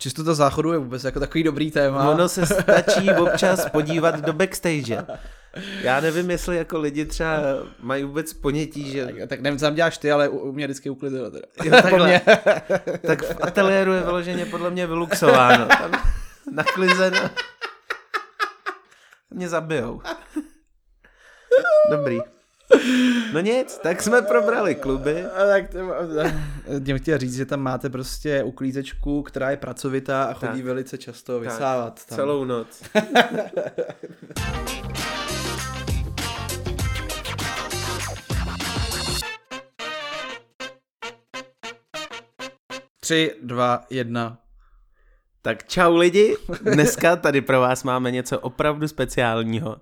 Čistota záchodu je vůbec jako takový dobrý téma. Ono se stačí občas podívat do backstage. Já nevím, jestli jako lidi třeba mají vůbec ponětí, že... Tak, tak nevím, co tam děláš ty, ale u, u mě vždycky uklidilo teda. Jo, takhle. tak v ateliéru je vyloženě podle mě vyluxováno. Tam naklizeno. Mě zabijou. Dobrý. No nic, tak jsme probrali kluby. A tak tím chtěl říct, že tam máte prostě uklízečku, která je pracovitá a chodí Tak. velice často vysávat. Tam. Celou noc. Tři, dva, jedna. Tak čau lidi, dneska tady pro vás máme něco opravdu speciálního.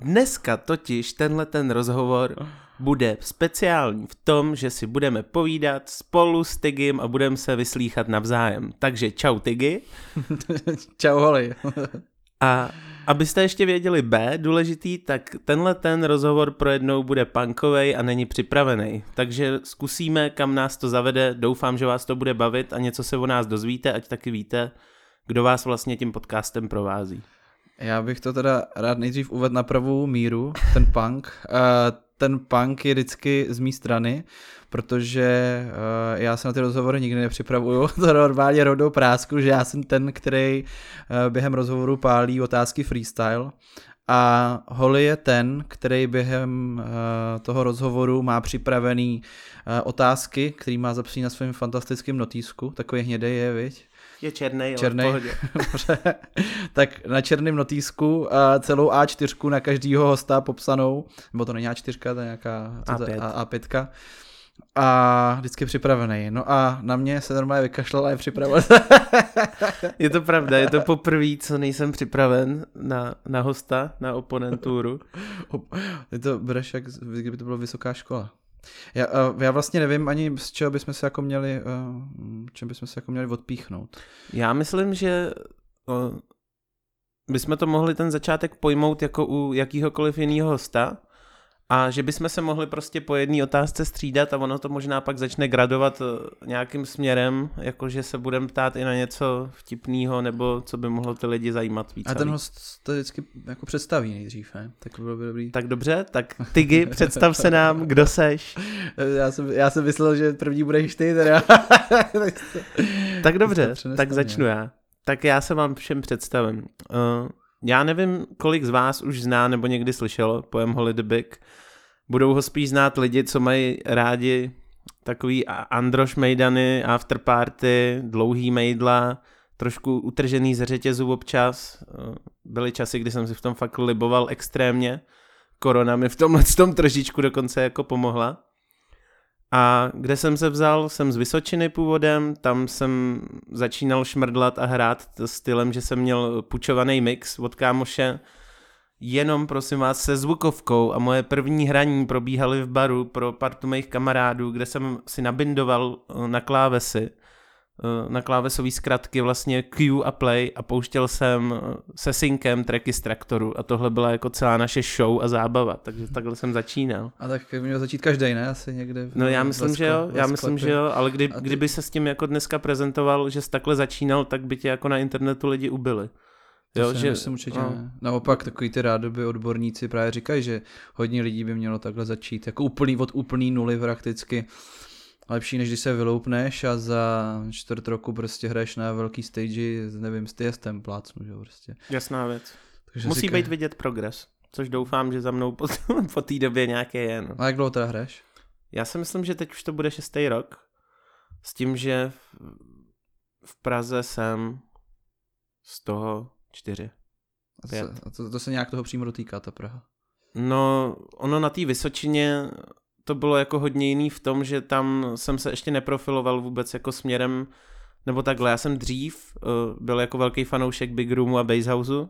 Dneska totiž tenhle ten rozhovor bude speciální v tom, že si budeme povídat spolu s Tigim a budeme se vyslýchat navzájem. Takže čau Tigy. Čau holi. A abyste ještě věděli B, důležitý, tak tenhle ten rozhovor pro jednou bude punkovej a není připravený. Takže zkusíme, kam nás to zavede, doufám, že vás to bude bavit a něco se o nás dozvíte, ať taky víte, kdo vás vlastně tím podcastem provází. Já bych to teda rád nejdřív uvedl na pravou míru, ten punk. Uh, ten punk je vždycky z mé strany, protože uh, já se na ty rozhovory nikdy nepřipravuju. To normálně rovnou prásku, že já jsem ten, který uh, během rozhovoru pálí otázky freestyle. A Holly je ten, který během uh, toho rozhovoru má připravený uh, otázky, který má zapsaný na svém fantastickém notýsku. Takový hnědej je, viď? Je černý, ale Černej. v tak na černém notýsku a celou A4 na každýho hosta popsanou, nebo to není A4, to je nějaká co to je? A5. A, A5. A vždycky připravený. No a na mě se normálně vykašlal a je připraven. Je to pravda, je to poprvé, co nejsem připraven na, na hosta, na oponenturu. Ty to bereš, jak kdyby to byla vysoká škola. Já, já vlastně nevím ani z čeho bychom se jako měli, eh, čem bychom se jako měli odpíchnout. Já myslím, že o, bychom to mohli ten začátek pojmout jako u jakýhokoliv jiného hosta a že bychom se mohli prostě po jedné otázce střídat a ono to možná pak začne gradovat eh, nějakým směrem, jakože se budeme ptát i na něco vtipného nebo co by mohlo ty lidi zajímat víc. A ten host to vždycky jako představí nejdřív, ne? Tak bylo by dobrý. Tak dobře, tak Tygy, představ se nám, kdo seš. Já jsem, já jsem myslel, že první budeš ty, teda. Tak dobře, tak začnu já. Tak já se vám všem představím. Uh, já nevím, kolik z vás už zná nebo někdy slyšelo pojem Big. Budou ho spíš znát lidi, co mají rádi takový androš mejdany, afterparty, dlouhý mejdla, trošku utržený ze řetězu občas. Byly časy, kdy jsem si v tom fakt liboval extrémně. Korona mi v tomhle tom trošičku dokonce jako pomohla. A kde jsem se vzal, jsem z Vysočiny původem, tam jsem začínal šmrdlat a hrát stylem, že jsem měl pučovaný mix od kámoše, jenom prosím vás se zvukovkou a moje první hraní probíhaly v baru pro partu mých kamarádů, kde jsem si nabindoval eh, na klávesy, na klávesové zkratky vlastně Q a play a pouštěl jsem eh, se synkem tracky z traktoru a tohle byla jako celá naše show a zábava, takže takhle jsem začínal. A tak měl začít každý, ne? Asi někde. v- No já myslím, skle- že jo, já myslím, že jo, ale kdy, ty- kdyby se s tím jako dneska prezentoval, že jsi takhle začínal, tak by tě jako na internetu lidi ubili. To Jo, že, myslím určitě no. ne. Naopak takový ty rádoby odborníci právě říkají, že hodně lidí by mělo takhle začít, jako úplný od úplný nuly prakticky. Lepší, než když se vyloupneš a za čtvrt roku prostě hraješ na velký stage, nevím, s Tiestem plácnu, že prostě. Jasná věc. Takže Musí říkají- být vidět progres, což doufám, že za mnou po, po té době nějaké je. No. A jak dlouho teda hraješ? Já si myslím, že teď už to bude šestý rok, s tím, že v, Praze jsem z toho čtyři. A, Pět. a to, to, se nějak toho přímo dotýká, ta Praha. No, ono na té Vysočině to bylo jako hodně jiný v tom, že tam jsem se ještě neprofiloval vůbec jako směrem, nebo takhle, já jsem dřív uh, byl jako velký fanoušek Big Roomu a Basehouseu,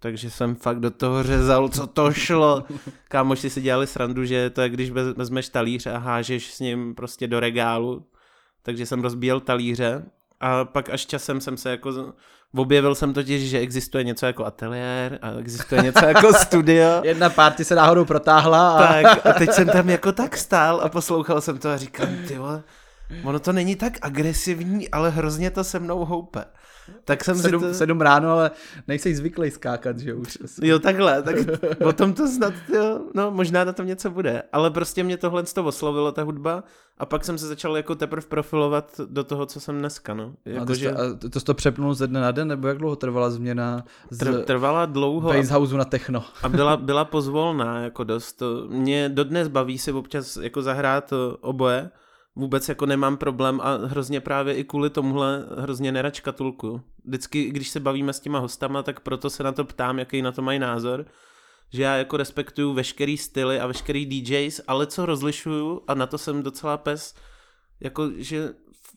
takže jsem fakt do toho řezal, co to šlo. Kámoši si dělali srandu, že to je, když vez- vezmeš talíř a hážeš s ním prostě do regálu, takže jsem rozbíjel talíře a pak až časem jsem se jako objevil jsem totiž, že existuje něco jako ateliér a existuje něco jako studio. Jedna party se náhodou protáhla a... Tak a teď jsem tam jako tak stál a poslouchal jsem to a říkám, ty vole, ono to není tak agresivní, ale hrozně to se mnou houpe. Tak jsem sedm, si to... sedm ráno, ale nejsi zvyklý skákat, že už. Jo, takhle, tak o tom to snad, jo, no možná na tom něco bude. Ale prostě mě tohle to oslovilo, ta hudba, a pak jsem se začal jako teprve profilovat do toho, co jsem dneska, no. Jako, a, to, že... a to, to to přepnul ze dne na den, nebo jak dlouho trvala změna z Tr- trvala dlouho. Basshouse na techno. A byla, byla pozvolná, jako dost. Mě dodnes baví si občas jako zahrát oboje, vůbec jako nemám problém a hrozně právě i kvůli tomuhle hrozně nerad škatulku. Vždycky, když se bavíme s těma hostama, tak proto se na to ptám, jaký na to mají názor, že já jako respektuju veškerý styly a veškerý DJs, ale co rozlišuju a na to jsem docela pes, jako že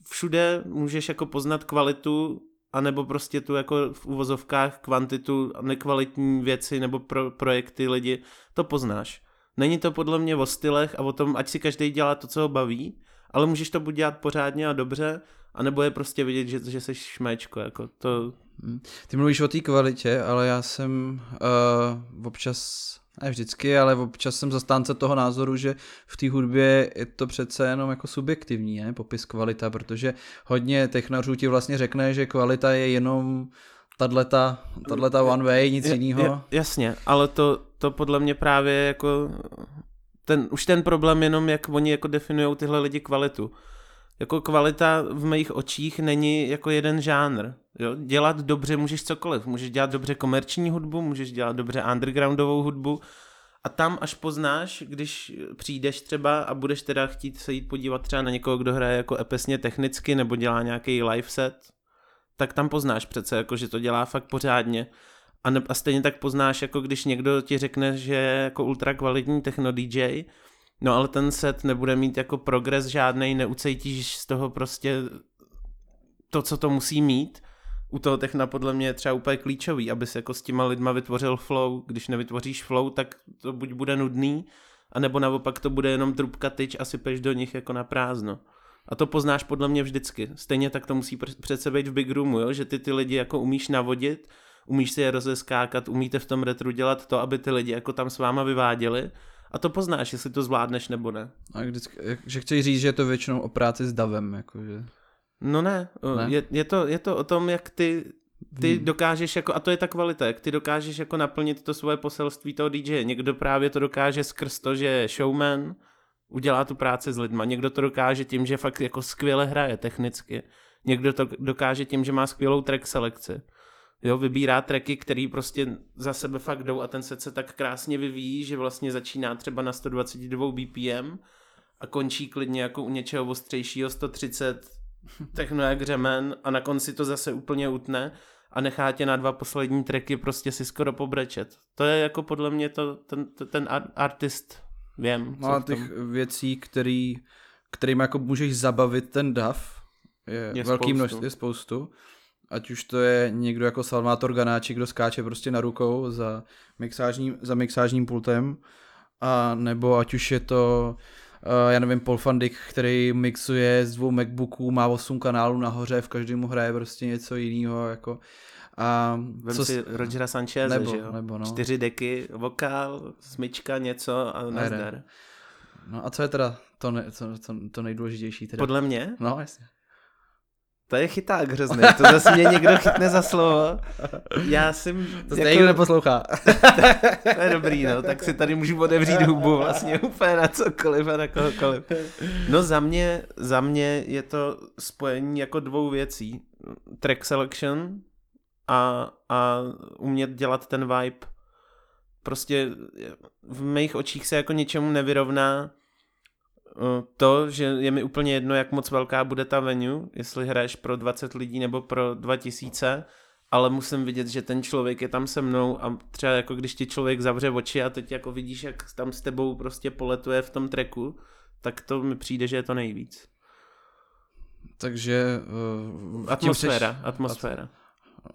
všude můžeš jako poznat kvalitu anebo prostě tu jako v uvozovkách kvantitu nekvalitní věci nebo pro, projekty lidi, to poznáš. Není to podle mě o stylech a o tom, ať si každý dělá to, co ho baví, ale můžeš to buď dělat pořádně a dobře, anebo je prostě vidět, že, že jsi šméčko, jako to... Hmm. Ty mluvíš o té kvalitě, ale já jsem uh, občas, ne vždycky, ale občas jsem zastánce toho názoru, že v té hudbě je to přece jenom jako subjektivní, ne? popis kvalita, protože hodně technařů ti vlastně řekne, že kvalita je jenom tato, tato one way, nic jiného. Jasně, ale to, to podle mě právě jako ten, už ten problém jenom, jak oni jako definují tyhle lidi kvalitu. Jako kvalita v mých očích není jako jeden žánr. Jo? Dělat dobře můžeš cokoliv. Můžeš dělat dobře komerční hudbu, můžeš dělat dobře undergroundovou hudbu a tam až poznáš, když přijdeš třeba a budeš teda chtít se jít podívat třeba na někoho, kdo hraje jako epesně technicky nebo dělá nějaký live set, tak tam poznáš přece, jako že to dělá fakt pořádně. A, ne, a stejně tak poznáš, jako když někdo ti řekne, že je jako ultra kvalitní techno DJ, no ale ten set nebude mít jako progres žádnej, neucejtíš z toho prostě to, co to musí mít. U toho techna podle mě je třeba úplně klíčový, aby se jako s těma lidma vytvořil flow. Když nevytvoříš flow, tak to buď bude nudný, anebo naopak to bude jenom trubka tyč a sypeš do nich jako na prázdno. A to poznáš podle mě vždycky. Stejně tak to musí přece být v Big Roomu, jo? že ty ty lidi jako umíš navodit, umíš si je rozeskákat, umíte v tom retru dělat to, aby ty lidi jako tam s váma vyváděli a to poznáš, jestli to zvládneš nebo ne. A vždycky, že chci říct, že je to většinou o práci s davem, jakože. No ne, ne? Je, je, to, je to o tom, jak ty, ty hmm. dokážeš, jako, a to je ta kvalita, jak ty dokážeš jako naplnit to svoje poselství toho DJ. Někdo právě to dokáže skrz to, že je showman, udělá tu práci s lidma. Někdo to dokáže tím, že fakt jako skvěle hraje technicky. Někdo to dokáže tím, že má skvělou track selekci. Jo, vybírá tracky, který prostě za sebe fakt jdou a ten set se tak krásně vyvíjí, že vlastně začíná třeba na 122 BPM a končí klidně jako u něčeho ostřejšího 130 techno jak řemen a na konci to zase úplně utne a nechá tě na dva poslední tracky prostě si skoro pobrečet. To je jako podle mě to, ten, ten artist, vím. No a těch věcí, který, kterým jako můžeš zabavit ten dav, je, je velký množství, je spoustu. Ať už to je někdo jako Salvátor Ganáči, kdo skáče prostě na rukou za mixážním, za mixážním pultem, a nebo ať už je to Uh, já nevím, Paul Fandik, který mixuje z dvou Macbooků, má 8 kanálů nahoře, v každém hraje prostě něco jiného, jako a Vem co si Rogera Sanchez, nebo, že jo? Nebo no. Čtyři deky, vokál, smyčka, něco a nazdar. No a co je teda to, ne, to, to, to nejdůležitější? Teda? Podle mě? No, jasně. To je chyták hrozný, to zase mě někdo chytne za slovo. Já jsem... To jako... někdo neposlouchá. to je dobrý, no, tak si tady můžu otevřít hubu vlastně úplně na cokoliv a na kohokoliv. No za mě, za mě je to spojení jako dvou věcí. Track selection a, a umět dělat ten vibe. Prostě v mých očích se jako něčemu nevyrovná to, že je mi úplně jedno, jak moc velká bude ta venue, jestli hraješ pro 20 lidí nebo pro 2000, ale musím vidět, že ten člověk je tam se mnou a třeba jako když ti člověk zavře oči a teď jako vidíš, jak tam s tebou prostě poletuje v tom treku, tak to mi přijde, že je to nejvíc. Takže... Uh, atmosféra, seš... atmosféra.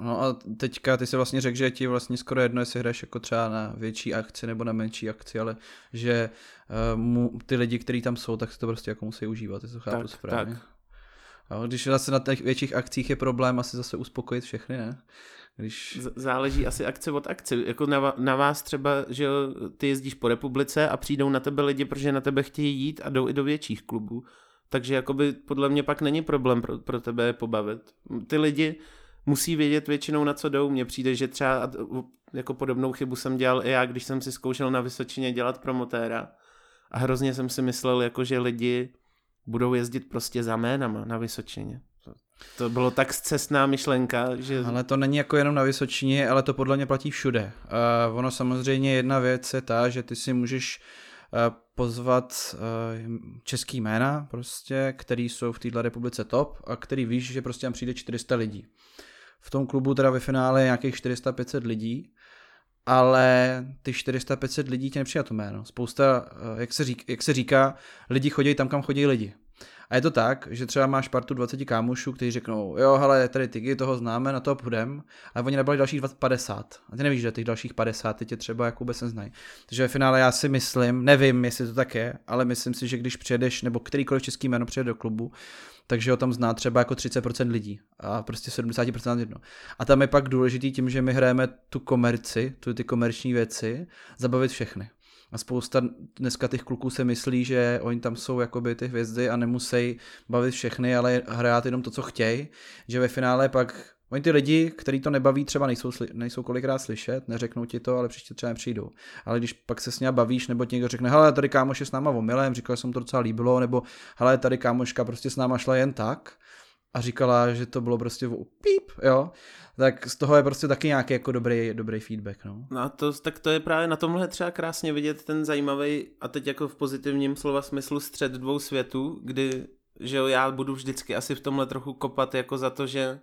No a teďka ty si vlastně řekl, že ti vlastně skoro jedno, jestli hraješ jako třeba na větší akci nebo na menší akci, ale že uh, mu, ty lidi, kteří tam jsou, tak si to prostě jako musí užívat, ty to chápu tak, správně. Tak. A když zase na těch větších akcích je problém asi zase uspokojit všechny, ne? Když... Záleží asi akce od akce. Jako na, na vás třeba, že ty jezdíš po republice a přijdou na tebe lidi, protože na tebe chtějí jít a jdou i do větších klubů takže jakoby podle mě pak není problém pro, pro tebe je pobavit. Ty lidi musí vědět většinou na co jdou. Mně přijde, že třeba jako podobnou chybu jsem dělal i já, když jsem si zkoušel na Vysočině dělat promotéra. A hrozně jsem si myslel, jako že lidi budou jezdit prostě za jménama na Vysočině. To bylo tak zcestná myšlenka, že... Ale to není jako jenom na Vysočině, ale to podle mě platí všude. Uh, ono samozřejmě jedna věc je ta, že ty si můžeš uh, pozvat uh, český jména, prostě, který jsou v této republice top a který víš, že prostě tam přijde 400 lidí. V tom klubu teda ve finále je nějakých 400-500 lidí, ale ty 400-500 lidí tě nepřijde to jméno. Spousta, jak se, řík, jak se říká, lidi chodí tam, kam chodí lidi. A je to tak, že třeba máš partu 20 kámošů, kteří řeknou, jo, hele, tady Tigi, toho známe, na to půjdem, a oni nebyli dalších 20, 50. A ty nevíš, že těch dalších 50 ty tě třeba jako vůbec neznají. Takže ve finále já si myslím, nevím, jestli to tak je, ale myslím si, že když přijedeš, nebo kterýkoliv český jméno přijede do klubu, takže ho tam zná třeba jako 30% lidí a prostě 70% jedno. A tam je pak důležitý tím, že my hrajeme tu komerci, tu ty komerční věci, zabavit všechny. A spousta dneska těch kluků se myslí, že oni tam jsou jakoby ty hvězdy a nemusí bavit všechny, ale hrát jenom to, co chtějí. Že ve finále pak Oni ty lidi, kteří to nebaví, třeba nejsou, nejsou kolikrát slyšet, neřeknou ti to, ale příště třeba nepřijdou. Ale když pak se s ním bavíš, nebo ti někdo řekne, hele, tady kámoš je s náma omylem, říkal, jsem to docela líbilo, nebo hele, tady kámoška prostě s náma šla jen tak a říkala, že to bylo prostě píp, jo, tak z toho je prostě taky nějaký jako dobrý, dobrý feedback, no. No a to, tak to je právě na tomhle třeba krásně vidět ten zajímavý a teď jako v pozitivním slova smyslu střed dvou světů, kdy, že jo, já budu vždycky asi v tomhle trochu kopat jako za to, že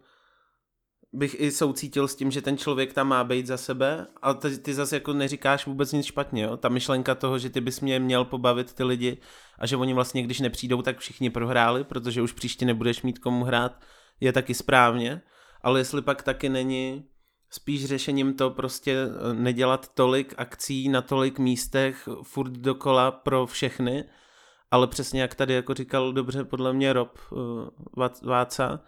bych i soucítil s tím, že ten člověk tam má být za sebe, ale ty, ty zase jako neříkáš vůbec nic špatně, jo? Ta myšlenka toho, že ty bys mě měl pobavit ty lidi a že oni vlastně, když nepřijdou, tak všichni prohráli, protože už příště nebudeš mít komu hrát, je taky správně, ale jestli pak taky není spíš řešením to prostě eh, nedělat tolik akcí na tolik místech furt dokola pro všechny, ale přesně jak tady jako říkal dobře podle mě Rob uh, Váca,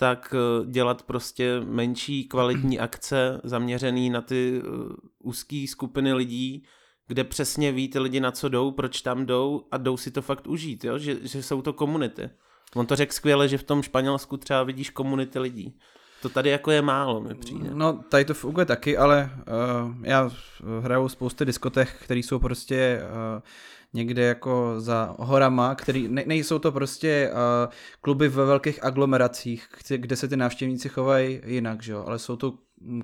tak eh, dělat prostě menší kvalitní akce zaměřený na ty uh, úzké skupiny lidí, kde přesně ví ty lidi na co jdou, proč tam jdou a jdou si to fakt užít, jo? Že, že jsou to komunity. On to řekl skvěle, že v tom Španělsku třeba vidíš komunity lidí. To tady jako je málo, mi přijde. No, tady to funguje taky, ale uh, já hraju spousty diskotech, které jsou prostě uh, někde jako za horama, který ne, nejsou to prostě uh, kluby ve velkých aglomeracích, kde se ty návštěvníci chovají jinak, že jo? ale jsou to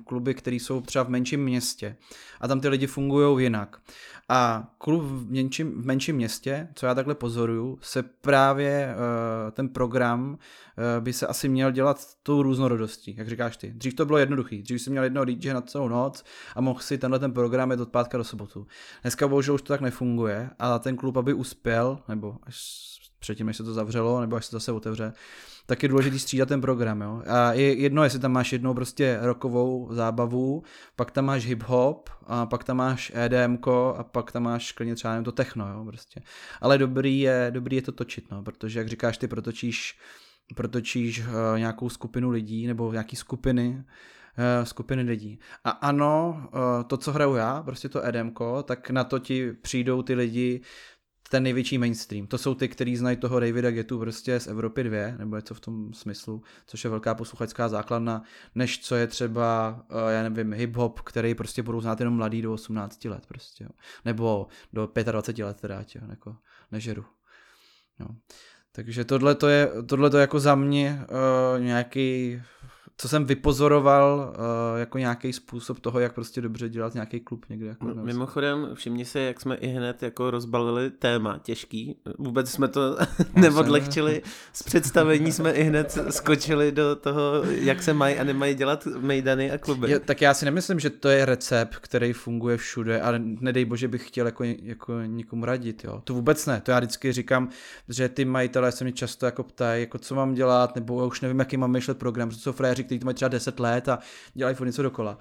kluby, které jsou třeba v menším městě a tam ty lidi fungují jinak. A klub v menším, v menším městě, co já takhle pozoruju, se právě uh, ten program uh, by se asi měl dělat tou různorodostí, jak říkáš ty. Dřív to bylo jednoduchý, dřív jsi měl jednoho DJ na celou noc a mohl si tenhle ten program jít od pátka do sobotu. Dneska bohužel už to tak nefunguje a ten klub, aby uspěl, nebo až předtím, než se to zavřelo, nebo až se to zase otevře, tak je důležitý střídat ten program. Jo? A je jedno, jestli tam máš jednou prostě rokovou zábavu, pak tam máš hip-hop, a pak tam máš EDM a pak tam máš klidně třeba to techno. Jo? Prostě. Ale dobrý je, dobrý je to točit, no? protože jak říkáš, ty protočíš, protočíš uh, nějakou skupinu lidí nebo nějaký skupiny, uh, skupiny lidí. A ano, uh, to, co hraju já, prostě to EDM, tak na to ti přijdou ty lidi ten největší mainstream. To jsou ty, kteří znají toho Davida Getu prostě z Evropy 2, nebo něco v tom smyslu, což je velká posluchačská základna, než co je třeba, uh, já nevím, hip-hop, který prostě budou znát jenom mladý do 18 let prostě, jo. nebo do 25 let teda, tě, jako nežeru. No. Takže tohle to je, tohle to je jako za mě uh, nějaký co jsem vypozoroval uh, jako nějaký způsob toho, jak prostě dobře dělat nějaký klub někde. Jako no, mimochodem, všimni se, jak jsme i hned jako rozbalili téma těžký. Vůbec jsme to neodlehčili. Z představení jsme i hned skočili do toho, jak se mají a nemají dělat mejdany a kluby. Je, tak já si nemyslím, že to je recept, který funguje všude, ale nedej bože bych chtěl jako, jako někomu radit. Jo. To vůbec ne. To já vždycky říkám, že ty majitelé se mě často jako ptají, jako co mám dělat, nebo já už nevím, jaký mám myšlet program, že jsou fréři, kteří to mají třeba 10 let a dělají furt něco dokola.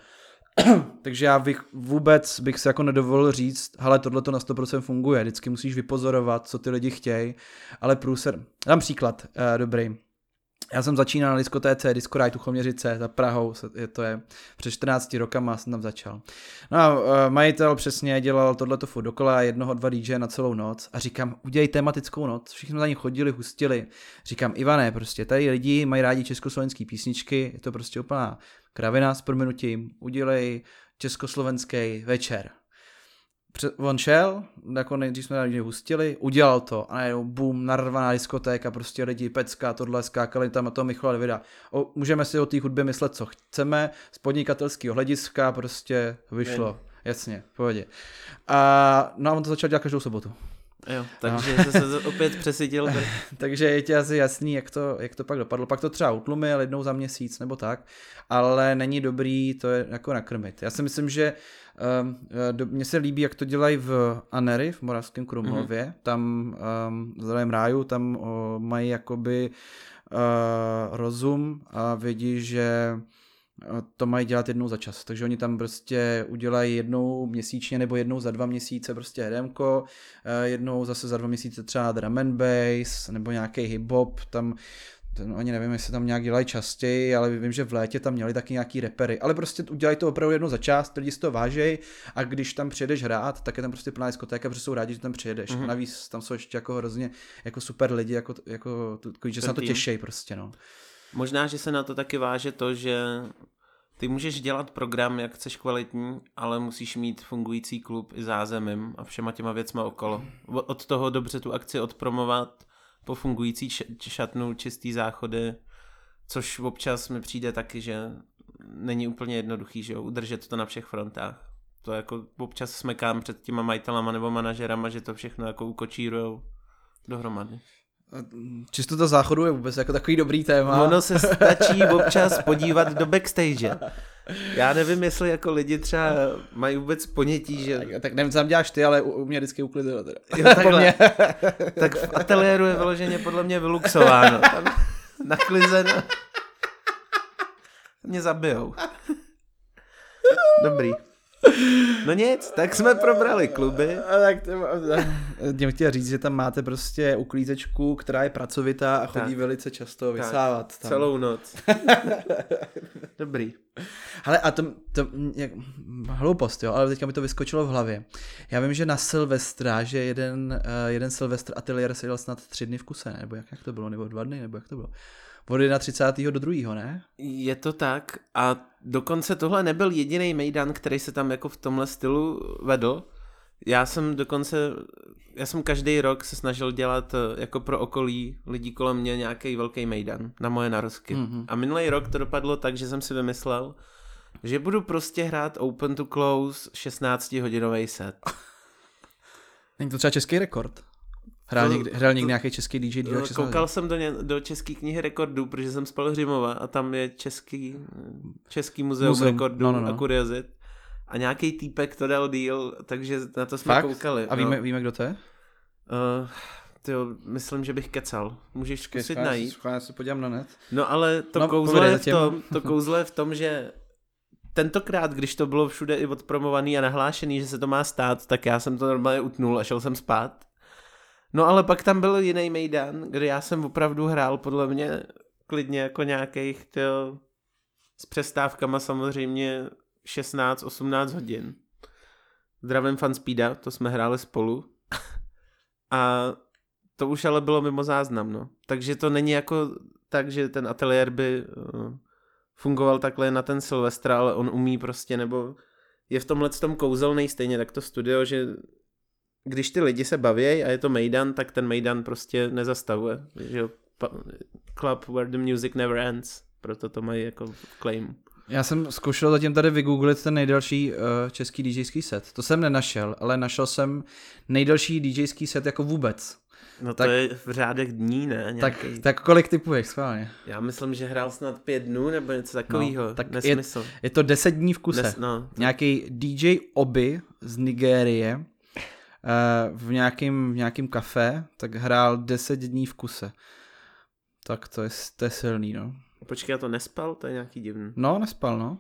Takže já bych vůbec bych se jako nedovolil říct, hele, tohle to na 100% funguje, vždycky musíš vypozorovat, co ty lidi chtějí, ale průser, dám příklad, uh, dobrý. Já jsem začínal na diskotéce Disco Ride u Choměřice za Prahou, je to je před 14 rokama jsem tam začal. No a uh, majitel přesně dělal tohleto furt dokola, jednoho, dva DJ na celou noc a říkám, udělej tematickou noc, všichni za ní chodili, hustili. Říkám, Ivane, prostě tady lidi mají rádi československé písničky, je to prostě úplná kravina s proměnutím, udělej československý večer on šel, jako nejdřív jsme na hustili, udělal to a najednou boom, narvaná diskotéka, prostě lidi, pecka, tohle, skákali tam a to Michala Davida. O, můžeme si o té hudbě myslet, co chceme, z podnikatelského hlediska prostě vyšlo. Ne. Jasně, v pohodě. A no a on to začal dělat každou sobotu. Jo, takže no. se opět přesytil. takže je ti asi jasný, jak to, jak to pak dopadlo. Pak to třeba utlumil jednou za měsíc nebo tak, ale není dobrý to je jako nakrmit. Já si myslím, že um, mně se líbí, jak to dělají v Anery, v Moravském Krumlově. Mm-hmm. Tam um, v ráju, tam uh, mají jakoby uh, rozum a vědí, že to mají dělat jednou za čas. Takže oni tam prostě udělají jednou měsíčně nebo jednou za dva měsíce prostě hedemko, eh, jednou zase za dva měsíce třeba drum and bass nebo nějaký hip-hop, tam ten, oni nevím, jestli tam nějak dělají častěji, ale vím, že v létě tam měli taky nějaký repery. Ale prostě udělají to opravdu jednou za čas, lidi si to vážejí a když tam přijedeš hrát, tak je tam prostě plná diskotéka, protože jsou rádi, že tam přijedeš. Mm-hmm. A navíc tam jsou ještě jako hrozně jako super lidi, jako, jako že se na to těší prostě. No. Možná, že se na to taky váže to, že ty můžeš dělat program, jak chceš kvalitní, ale musíš mít fungující klub i zázemím a všema těma věcma okolo. Od toho dobře tu akci odpromovat, po fungující šatnu, čistý záchody, což občas mi přijde taky, že není úplně jednoduchý, že jo, udržet to na všech frontách. To jako občas smekám před těma majitelama nebo manažerama, že to všechno jako ukočírujou dohromady. Čistota záchodu je vůbec jako takový dobrý téma. Ono se stačí občas podívat do backstage. Já nevím, jestli jako lidi třeba mají vůbec ponětí, že... Tak, tak nevím, co tam děláš ty, ale u, u mě vždycky uklidilo teda. Jo, takhle. tak v ateliéru je vyloženě podle mě vyluxováno. Tam naklizeno. Mě zabijou. Dobrý. No nic, tak jsme probrali kluby. A tak to, tím chtěl říct, že tam máte prostě uklízečku, která je pracovitá a chodí tak. velice často vysávat. Tak, tam. Celou noc. Dobrý. Ale a to, to jak, hloupost, jo, ale teďka mi to vyskočilo v hlavě. Já vím, že na Silvestra, že jeden, uh, jeden Silvestr ateliér se jel snad tři dny v kuse, ne? nebo jak, jak to bylo, nebo dva dny, nebo jak to bylo od na 30. do 2. ne? Je to tak a dokonce tohle nebyl jediný Mejdan, který se tam jako v tomhle stylu vedl. Já jsem dokonce, já jsem každý rok se snažil dělat eh, jako pro okolí lidí kolem mě nějaký velký Mejdan na moje narozky. Mm-hmm. A minulý rok to dopadlo tak, že jsem si vymyslel, že budu prostě hrát open to close 16 hodinový set. Není to třeba český rekord? Hrál, někdy, hrál někdy nějaký český DJ díl? Koukal jsem do, ně, do české knihy rekordů, protože jsem spal Hřimova a tam je český, český muzeum, muzeum. rekordů no, no, no. a kuriozit. A nějaký týpek to dal díl, takže na to jsme Fakt? koukali. A víme, no. víme, kdo to je? Uh, tyjo, myslím, že bych kecal. Můžeš zkusit Kecka, najít. Já se podívám na net. No ale to, no, kouzlo je v tom, to kouzlo je v tom, že tentokrát, když to bylo všude i odpromovaný a nahlášený, že se to má stát, tak já jsem to normálně utnul a šel jsem spát. No ale pak tam byl jiný Mejdan, kde já jsem opravdu hrál podle mě klidně jako nějakých tyjo, s přestávkama samozřejmě 16-18 hodin. Zdravím Fanspeeda, to jsme hráli spolu. A to už ale bylo mimo záznam, no. Takže to není jako tak, že ten ateliér by uh, fungoval takhle na ten Silvestra, ale on umí prostě, nebo je v tomhle tom kouzelný stejně tak to studio, že když ty lidi se baví a je to Mejdan, tak ten Mejdan prostě nezastavuje. Že Club where the music never ends. Proto to mají jako claim. Já jsem zkoušel zatím tady vygooglit ten nejdelší uh, český DJský set. To jsem nenašel, ale našel jsem nejdelší DJský set jako vůbec. No to tak, je v řádech dní, ne? Nějaký... Tak, tak kolik typuješ schválně? Já myslím, že hrál snad pět dnů nebo něco takového. No, tak Nesmysl. Je, je to deset dní v kuse. Des, no. Nějaký DJ Obi z Nigérie v nějakém, v nějakém kafe, tak hrál 10 dní v kuse. Tak to je, to je silný, no. Počkej, já to nespal? To je nějaký divný. No, nespal, no.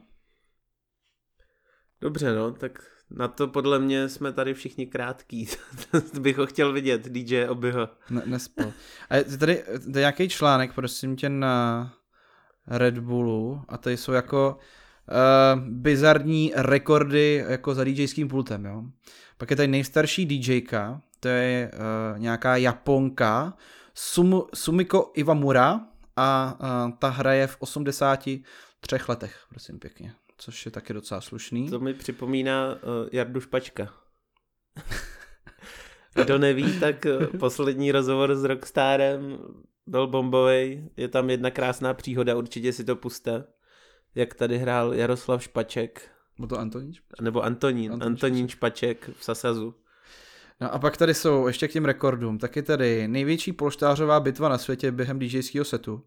Dobře, no, tak na to podle mě jsme tady všichni krátký. bych ho chtěl vidět, DJ Obyho. Ne, nespal. A je tady, tady nějaký článek, prosím tě, na Red Bullu a tady jsou jako uh, bizarní rekordy jako za DJským pultem, jo. Pak je tady nejstarší DJka, to je uh, nějaká Japonka, Sum, Sumiko Iwamura a uh, ta hraje v 83 letech, prosím pěkně, což je taky docela slušný. To mi připomíná uh, Jardu Špačka. Kdo neví, tak poslední rozhovor s Rockstarem byl bombový. Je tam jedna krásná příhoda, určitě si to puste. Jak tady hrál Jaroslav Špaček. Byl to Antonín Špaček? Nebo Antonín. Antonín, Antonín Špaček. Špaček v Sasazu. No a pak tady jsou ještě k těm rekordům, taky tady největší polštářová bitva na světě během DJského setu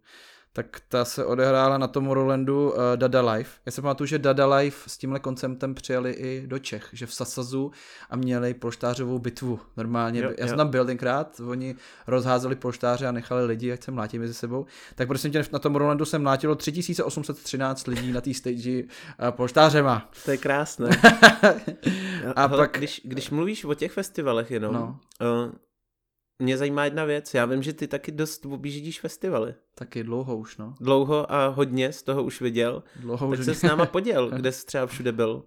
tak ta se odehrála na Tomorrowlandu uh, Dada Life. Já si pamatuju, že Dada Life s tímhle konceptem přijeli i do Čech, že v Sasazu a měli polštářovou bitvu. Normálně, jo, já jsem tam byl tenkrát, oni rozházeli polštáře a nechali lidi, ať se mlátí mezi sebou. Tak prosím tě, na Tomorrowlandu se mlátilo 3813 lidí na té stage uh, polštářema. To je krásné. a Hele, pak... Když, když mluvíš o těch festivalech jenom, no. uh, mě zajímá jedna věc. Já vím, že ty taky dost objíždíš festivaly. Taky dlouho už, no. Dlouho a hodně z toho už viděl. Dlouho tak už se s náma poděl, kde jsi třeba všude byl.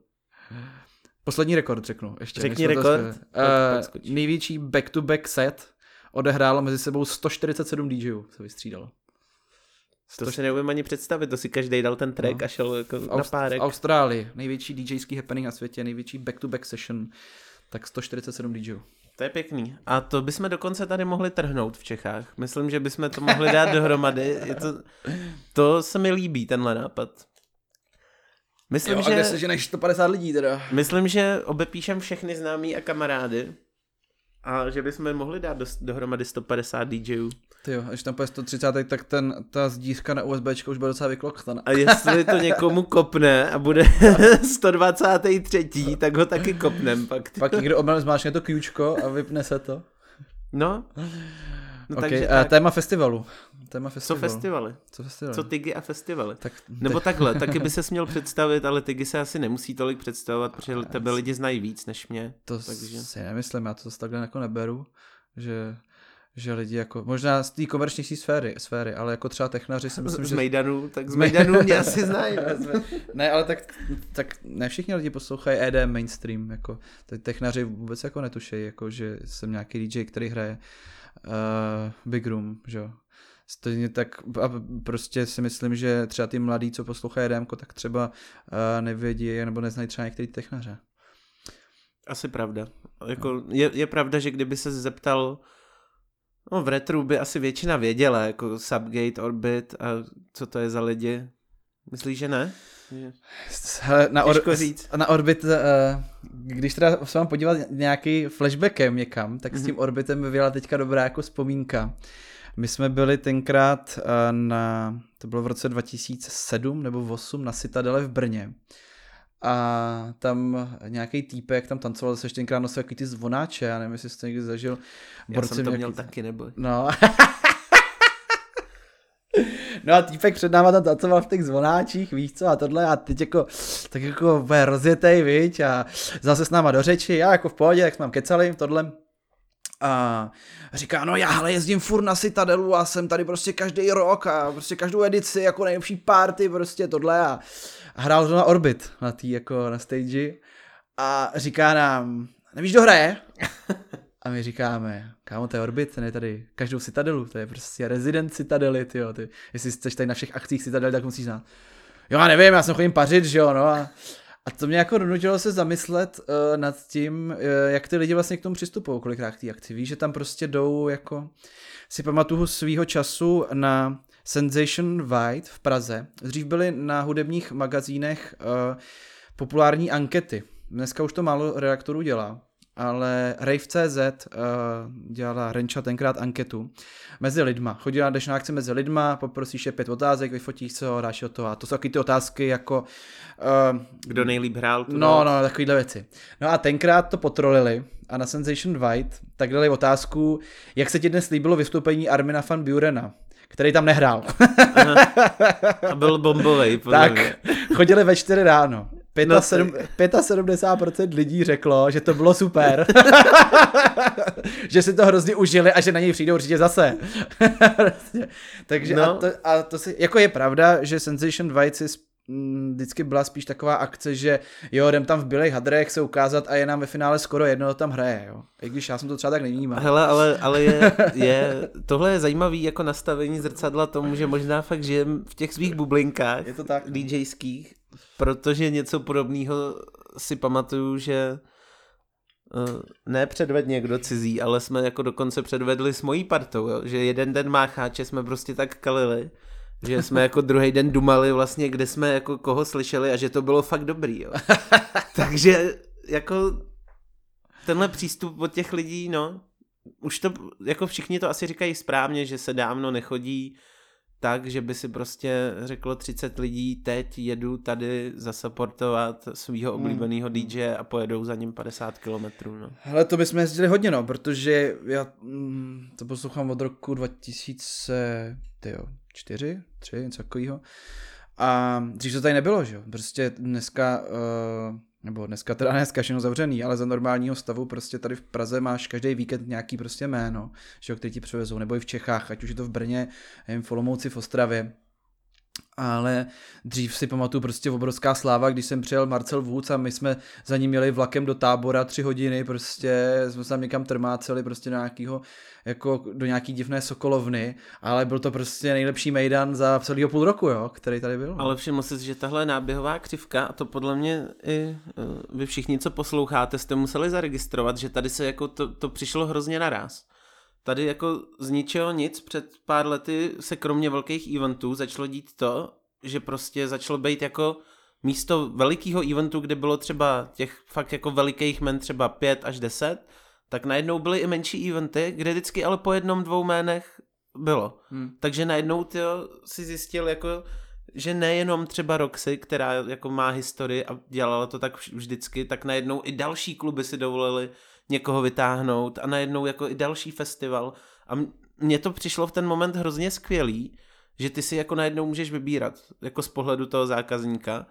Poslední rekord řeknu. Ještě, Řekni rekord. Uh, největší back-to-back set odehrálo mezi sebou 147 DJů, se vystřídalo. To si neumím ani představit, to si každý dal ten track no. a šel jako v na párek. V Austrálii, největší DJský happening na světě, největší back-to-back session, tak 147 DJů. To je pěkný. A to bychom dokonce tady mohli trhnout v Čechách. Myslím, že bychom to mohli dát dohromady. Je to, to se mi líbí, tenhle nápad. Myslím, jo, že... že než 150 lidí teda. Myslím, že obepíšem všechny známí a kamarády a že bychom mohli dát do, dohromady 150 DJů. Ty jo, až tam půjde 130, tak ten, ta zdířka na USB už bude docela vykloktaná. A jestli to někomu kopne a bude 123, tak ho taky kopnem pak. Pak někdo omylem zmáčkne to kýčko a vypne se to. No. no okay, takže tak. téma festivalu. Téma festivalu. Co festivaly? Co festivaly? Co tygy a festivaly? Tak, Nebo tak... takhle, taky by se směl představit, ale tygy se asi nemusí tolik představovat, protože tebe lidi znají víc než mě. To takže... si nemyslím, já to zase takhle jako neberu, že že lidi jako, možná z té komerčnější sféry, sféry, ale jako třeba technaři si myslím, z, že... Z Mejdanu, tak z Mejdanu mě asi znají. ne, ale tak, tak ne všichni lidi poslouchají EDM mainstream, jako technaři vůbec jako netušejí, jako že jsem nějaký DJ, který hraje uh, Big Room, že jo. Stejně tak a prostě si myslím, že třeba ty mladí, co poslouchají EDM, tak třeba uh, nevědí nebo neznají třeba některý technaře. Asi pravda. Jako, no. je, je pravda, že kdyby se zeptal No v retru by asi většina věděla, jako Subgate, Orbit a co to je za lidi. Myslíš, že ne? Hele, na, or, říct. na Orbit, uh, když teda se vám podívat nějaký flashbackem někam, tak mm-hmm. s mhm. tím Orbitem by byla teďka dobrá jako vzpomínka. My jsme byli tenkrát uh, na, to bylo v roce 2007 nebo 2008 na Citadele v Brně a tam nějaký týpek tam tancoval zase tenkrát nosil jaký ty zvonáče, já nevím, jestli jsi to někdy zažil. Já jsem to nějaký... měl taky, nebo? No. No a týpek před náma tam tancoval v těch zvonáčích, víš co, a tohle a teď jako, tak jako bude rozjetej, víš, a zase s náma do řeči, já jako v pohodě, jak jsme tam kecali, tohle. A říká, no já hele jezdím furt na Citadelu a jsem tady prostě každý rok a prostě každou edici jako nejlepší party, prostě tohle a hrál to na Orbit, na tý jako na stage a říká nám, nevíš, kdo hraje? A my říkáme, kámo, to je Orbit, ten je tady každou Citadelu, to je prostě rezident Citadely, tyjo, ty, jestli jsi tady na všech akcích Citadel, tak musíš znát. Jo, já nevím, já jsem chodím pařit, že jo, no a, a to mě jako donutilo se zamyslet uh, nad tím, uh, jak ty lidi vlastně k tomu přistupují, kolikrát k té akci. Víš, že tam prostě jdou jako, si pamatuju svýho času na Sensation White v Praze. Dřív byly na hudebních magazínech uh, populární ankety. Dneska už to málo redaktorů dělá, ale Rave.cz uh, dělala Renča tenkrát anketu mezi lidma. Chodila, jdeš na akci mezi lidma, poprosíš je pět otázek, vyfotíš se ho, dáš o to a to jsou taky ty otázky jako... Uh, Kdo nejlíp hrál? Tu no, no, takovýhle věci. No a tenkrát to potrolili a na Sensation White tak dali otázku, jak se ti dnes líbilo vystoupení Armina van Burena který tam nehrál. A byl bombový. tak, chodili ve čtyři ráno. 75% lidí řeklo, že to bylo super. že si to hrozně užili a že na něj přijdou určitě zase. Takže no. a, to, a to si, jako je pravda, že Sensation 2 si vždycky byla spíš taková akce, že jo, jdem tam v bílých hadrech se ukázat a je nám ve finále skoro jedno, tam hraje, jo. I když já jsem to třeba tak nevnímal. Hele, ale, ale je, je, tohle je zajímavý jako nastavení zrcadla tomu, že možná fakt žijem v těch svých bublinkách je to tak, no. DJských, protože něco podobného si pamatuju, že uh, ne předved někdo cizí, ale jsme jako dokonce předvedli s mojí partou, jo? že jeden den mácháče jsme prostě tak kalili, že jsme jako druhý den dumali vlastně, kde jsme jako koho slyšeli a že to bylo fakt dobrý, jo. Takže jako tenhle přístup od těch lidí, no, už to, jako všichni to asi říkají správně, že se dávno nechodí tak, že by si prostě řeklo 30 lidí, teď jedu tady zasupportovat svého hmm. oblíbeného hmm. DJ a pojedou za ním 50 kilometrů. No. Hele, to bychom jezdili hodně, no, protože já mm, to poslouchám od roku 2000, tyjo, čtyři, tři, něco takového. A dřív to tady nebylo, že jo. Prostě dneska, uh, nebo dneska teda dneska všechno zavřený, ale za normálního stavu prostě tady v Praze máš každý víkend nějaký prostě jméno, že jo, který ti přivezou, nebo i v Čechách, ať už je to v Brně, nevím, v Olomouci, v Ostravě ale dřív si pamatuju prostě obrovská sláva, když jsem přijel Marcel Woods a my jsme za ním jeli vlakem do tábora tři hodiny, prostě jsme se tam někam trmáceli prostě do nějakého, jako do nějaký divné sokolovny, ale byl to prostě nejlepší mejdan za celého půl roku, jo, který tady byl. Ale všiml jsi, že tahle náběhová křivka, a to podle mě i eh, vy všichni, co posloucháte, jste museli zaregistrovat, že tady se jako to, to přišlo hrozně naraz tady jako z ničeho nic před pár lety se kromě velkých eventů začalo dít to, že prostě začalo být jako místo velikého eventu, kde bylo třeba těch fakt jako velikých men třeba pět až deset, tak najednou byly i menší eventy, kde vždycky ale po jednom, dvou jménech bylo. Hmm. Takže najednou ty si zjistil jako, že nejenom třeba Roxy, která jako má historii a dělala to tak vždycky, tak najednou i další kluby si dovolili někoho vytáhnout a najednou jako i další festival. A mně to přišlo v ten moment hrozně skvělý, že ty si jako najednou můžeš vybírat, jako z pohledu toho zákazníka.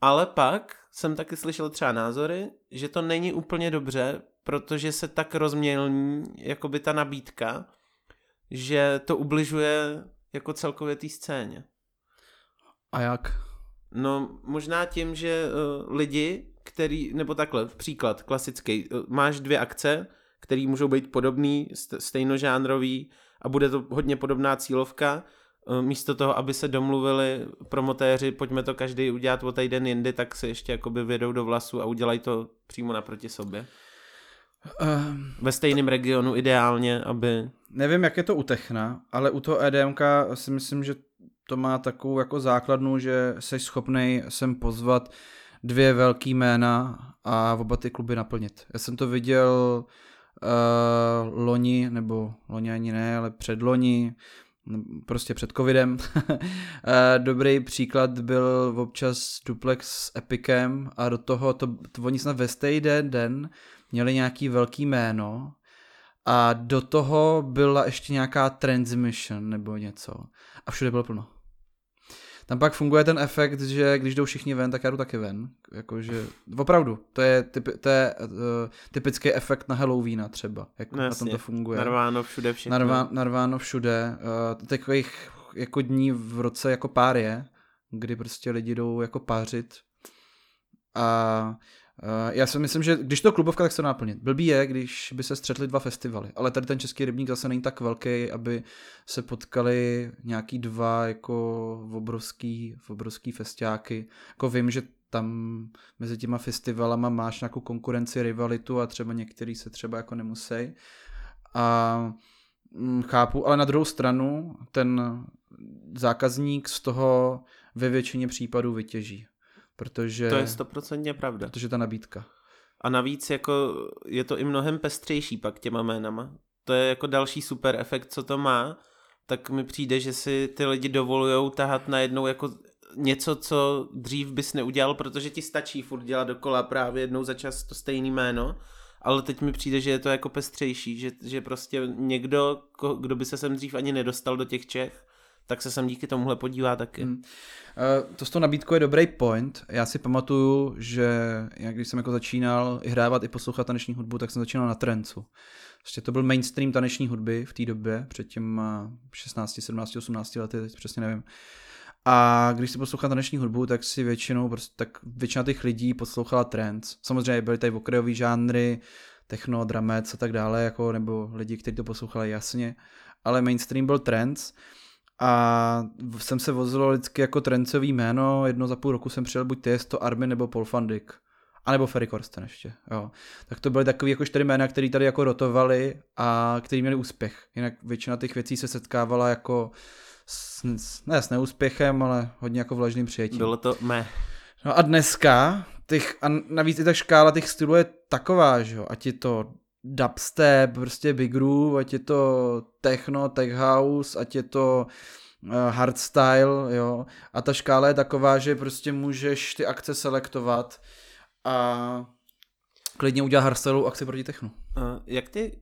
Ale pak jsem taky slyšel třeba názory, že to není úplně dobře, protože se tak rozmělní jakoby ta nabídka, že to ubližuje jako celkově té scéně. A jak? No možná tím, že uh, lidi který, nebo takhle, příklad klasický, eh, máš dvě akce, které můžou být podobný, stejnožánrový a bude to hodně podobná cílovka, eh, místo toho, aby se domluvili promotéři, pojďme to každý udělat o týden jindy, tak se ještě jakoby vědou do vlasu a udělají to přímo naproti sobě. Um, Ve stejném regionu ideálně, aby... Nevím, jak je to u Techna, ale u toho EDMK si myslím, že to má takovou jako základnu, že jsi schopný sem pozvat dvě velký jména a oba ty kluby naplnit. Já jsem to viděl uh, loni, nebo loni ani ne, ale před loni, prostě před covidem. Eh, dobrý příklad byl občas duplex s Epicem a do toho, to, to oni snad ve stejný den měli nějaký velký jméno a do toho byla ještě nějaká transmission nebo něco a všude bylo plno tam pak funguje ten efekt, že když jdou všichni ven, tak já jdu taky ven. Jakože, opravdu, to je, typ, to je uh, typický efekt na Halloweena třeba, jak no, na tom to funguje. Narváno všude všechno. Narvá, narváno všude. Uh, takových jako dní v roce jako pár je, kdy prostě lidi jdou jako pářit a já si myslím, že když to klubovka, tak se to naplnit. Blbý je, když by se střetli dva festivaly, ale tady ten český rybník zase není tak velký, aby se potkali nějaký dva jako obrovský, obrovský festiáky. Jako vím, že tam mezi těma festivalama máš nějakou konkurenci, rivalitu a třeba některý se třeba jako nemusí. A mm, chápu, ale na druhou stranu ten zákazník z toho ve většině případů vytěží protože... To je stoprocentně pravda. Protože ta nabídka. A navíc jako je to i mnohem pestřejší pak těma jménama. To je jako další super efekt, co to má, tak mi přijde, že si ty lidi dovolujou tahat najednou jako něco, co dřív bys neudělal, protože ti stačí furt dělat dokola právě jednou za čas to stejný jméno, ale teď mi přijde, že je to jako pestřejší, že, že prostě někdo, kdo by se sem dřív ani nedostal do těch Čech, tak se sem díky tomuhle podívá taky. Hmm. Uh, to s tou nabídkou je dobrý point. Já si pamatuju, že jak když jsem jako začínal hrávat i poslouchat taneční hudbu, tak jsem začínal na trencu. Prostě to byl mainstream taneční hudby v té době, před těm 16, 17, 18 lety, teď přesně nevím. A když si poslouchal taneční hudbu, tak si většinou, prostě, tak většina těch lidí poslouchala trance. Samozřejmě byly tady okrajový žánry, techno, dramec a tak dále, jako, nebo lidi, kteří to poslouchali jasně, ale mainstream byl trance a jsem se vozil vždycky jako trencový jméno, jedno za půl roku jsem přijel buď Tiesto, Armin nebo Paul van Dyck. A nebo Ferry Corsten ještě, jo. Tak to byly takové jako čtyři jména, které tady jako rotovali a který měli úspěch. Jinak většina těch věcí se setkávala jako s, ne s neúspěchem, ale hodně jako vlažným přijetím. Bylo to me. No a dneska, těch, a navíc i ta škála těch stylů je taková, že jo, ať je to dubstep, prostě big groove, ať je to techno, tech house, ať je to uh, hardstyle, jo, a ta škála je taková, že prostě můžeš ty akce selektovat a klidně udělat hardstyle akci proti technu. Jak ty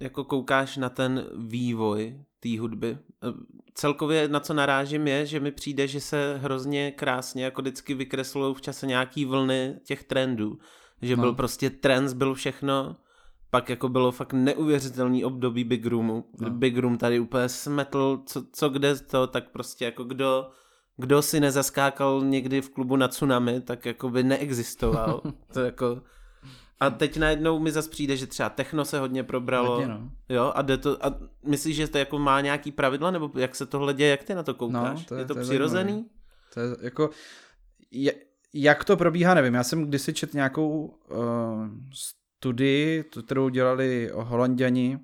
jako koukáš na ten vývoj té hudby? Uh, celkově na co narážím je, že mi přijde, že se hrozně krásně jako vždycky vykreslují v čase nějaký vlny těch trendů. Že no. byl prostě trends, byl všechno, pak jako bylo fakt neuvěřitelný období Big Roomu. No. Big Room tady úplně smetl, co, co kde to, tak prostě jako kdo, kdo si nezaskákal někdy v klubu na tsunami, tak jako by neexistoval. to jako a teď najednou mi zase přijde, že třeba techno se hodně probralo. Hodně, no. Jo, a, jde to, a myslíš, že to jako má nějaký pravidla, nebo jak se tohle děje, jak ty na to koukáš? No, to je, je to, to přirozený? Je to je jako, je, jak to probíhá, nevím. Já jsem kdysi čet nějakou uh, studii, kterou dělali holanděni,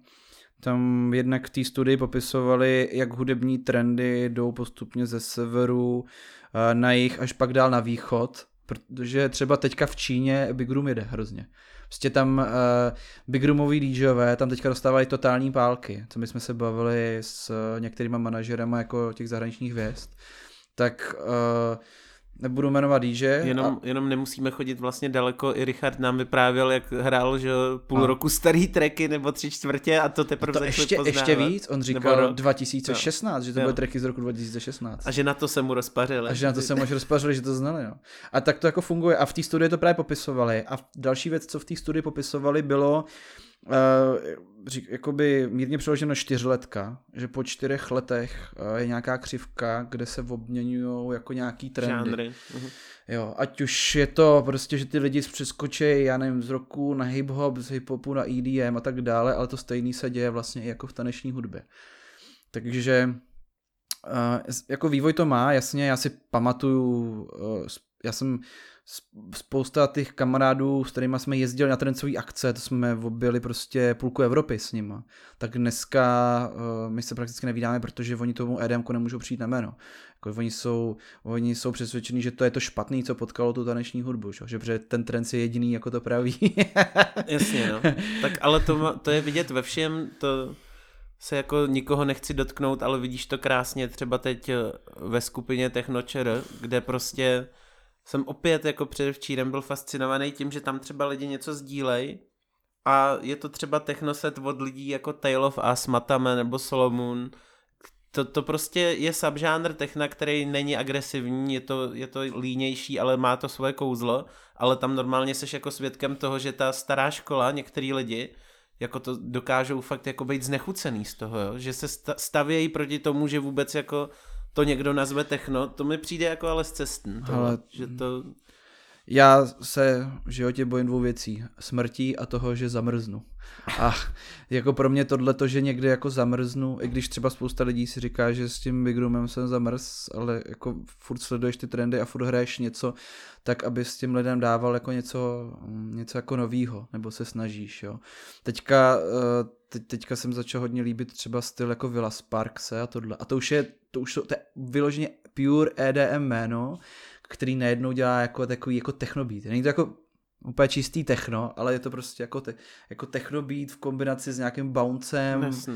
tam jednak v té studii popisovali, jak hudební trendy jdou postupně ze severu eh, na jih až pak dál na východ, protože třeba teďka v Číně Big Room jede hrozně. Prostě tam uh, Big Roomový DJové tam teďka dostávají totální pálky, co my jsme se bavili s uh, některýma manažerama jako těch zahraničních hvězd, tak uh, nebudu jmenovat DJ. Jenom, a... jenom nemusíme chodit vlastně daleko, i Richard nám vyprávěl, jak hrál že půl a... roku starý tracky nebo tři čtvrtě a to teprve to ještě, poznávat. ještě víc, on říkal nebo 2016, jo. že to byly tracky z roku 2016. A že na to se mu rozpařili. A že na to se mu rozpařili, že to znali. Jo. A tak to jako funguje a v té studii to právě popisovali a další věc, co v té studii popisovali, bylo, uh, řík, jakoby mírně přeloženo čtyřletka, že po čtyřech letech uh, je nějaká křivka, kde se obměňují jako nějaký trendy. Žánry. Uh-huh. Jo, ať už je to prostě, že ty lidi přeskočí, já nevím, z roku na hip-hop, z hip-hopu na EDM a tak dále, ale to stejný se děje vlastně i jako v taneční hudbě. Takže uh, jako vývoj to má, jasně, já si pamatuju, já jsem spousta těch kamarádů, s kterými jsme jezdili na trencové akce, to jsme objeli prostě půlku Evropy s nima. Tak dneska uh, my se prakticky nevídáme, protože oni tomu EDM nemůžou přijít na jméno. Jako oni, jsou, oni jsou přesvědčení, že to je to špatný, co potkalo tu taneční hudbu, že, že ten trend je jediný jako to praví. Jasně, no. Tak ale to, to je vidět ve všem, to se jako nikoho nechci dotknout, ale vidíš to krásně třeba teď eh, ve skupině Technočer, kde prostě jsem opět jako předevčírem byl fascinovaný tím, že tam třeba lidi něco sdílej a je to třeba technoset od lidí jako Tale of Us, Matame nebo Solomon. To, to prostě je subžánr techna, který není agresivní, je to, je to línější, ale má to svoje kouzlo, ale tam normálně seš jako svědkem toho, že ta stará škola, některý lidi, jako to dokážou fakt jako být znechucený z toho, jo? že se stavějí proti tomu, že vůbec jako to někdo nazve techno, to mi přijde jako ale z cestn. Ale... Že to... Já se v životě bojím dvou věcí. Smrtí a toho, že zamrznu. A jako pro mě tohle to, že někde jako zamrznu, i když třeba spousta lidí si říká, že s tím Big Roomem jsem zamrz, ale jako furt sleduješ ty trendy a furt hraješ něco, tak aby s tím lidem dával jako něco, něco jako novýho, nebo se snažíš, jo. Teďka, eh, te, teďka jsem začal hodně líbit třeba styl jako Villa Sparkse a tohle. A to už je, to už to je vyloženě pure EDM jméno, který najednou dělá jako takový jako technobeat. Není to jako úplně čistý techno, ale je to prostě jako, te, jako technobeat v kombinaci s nějakým bouncem. Jasně.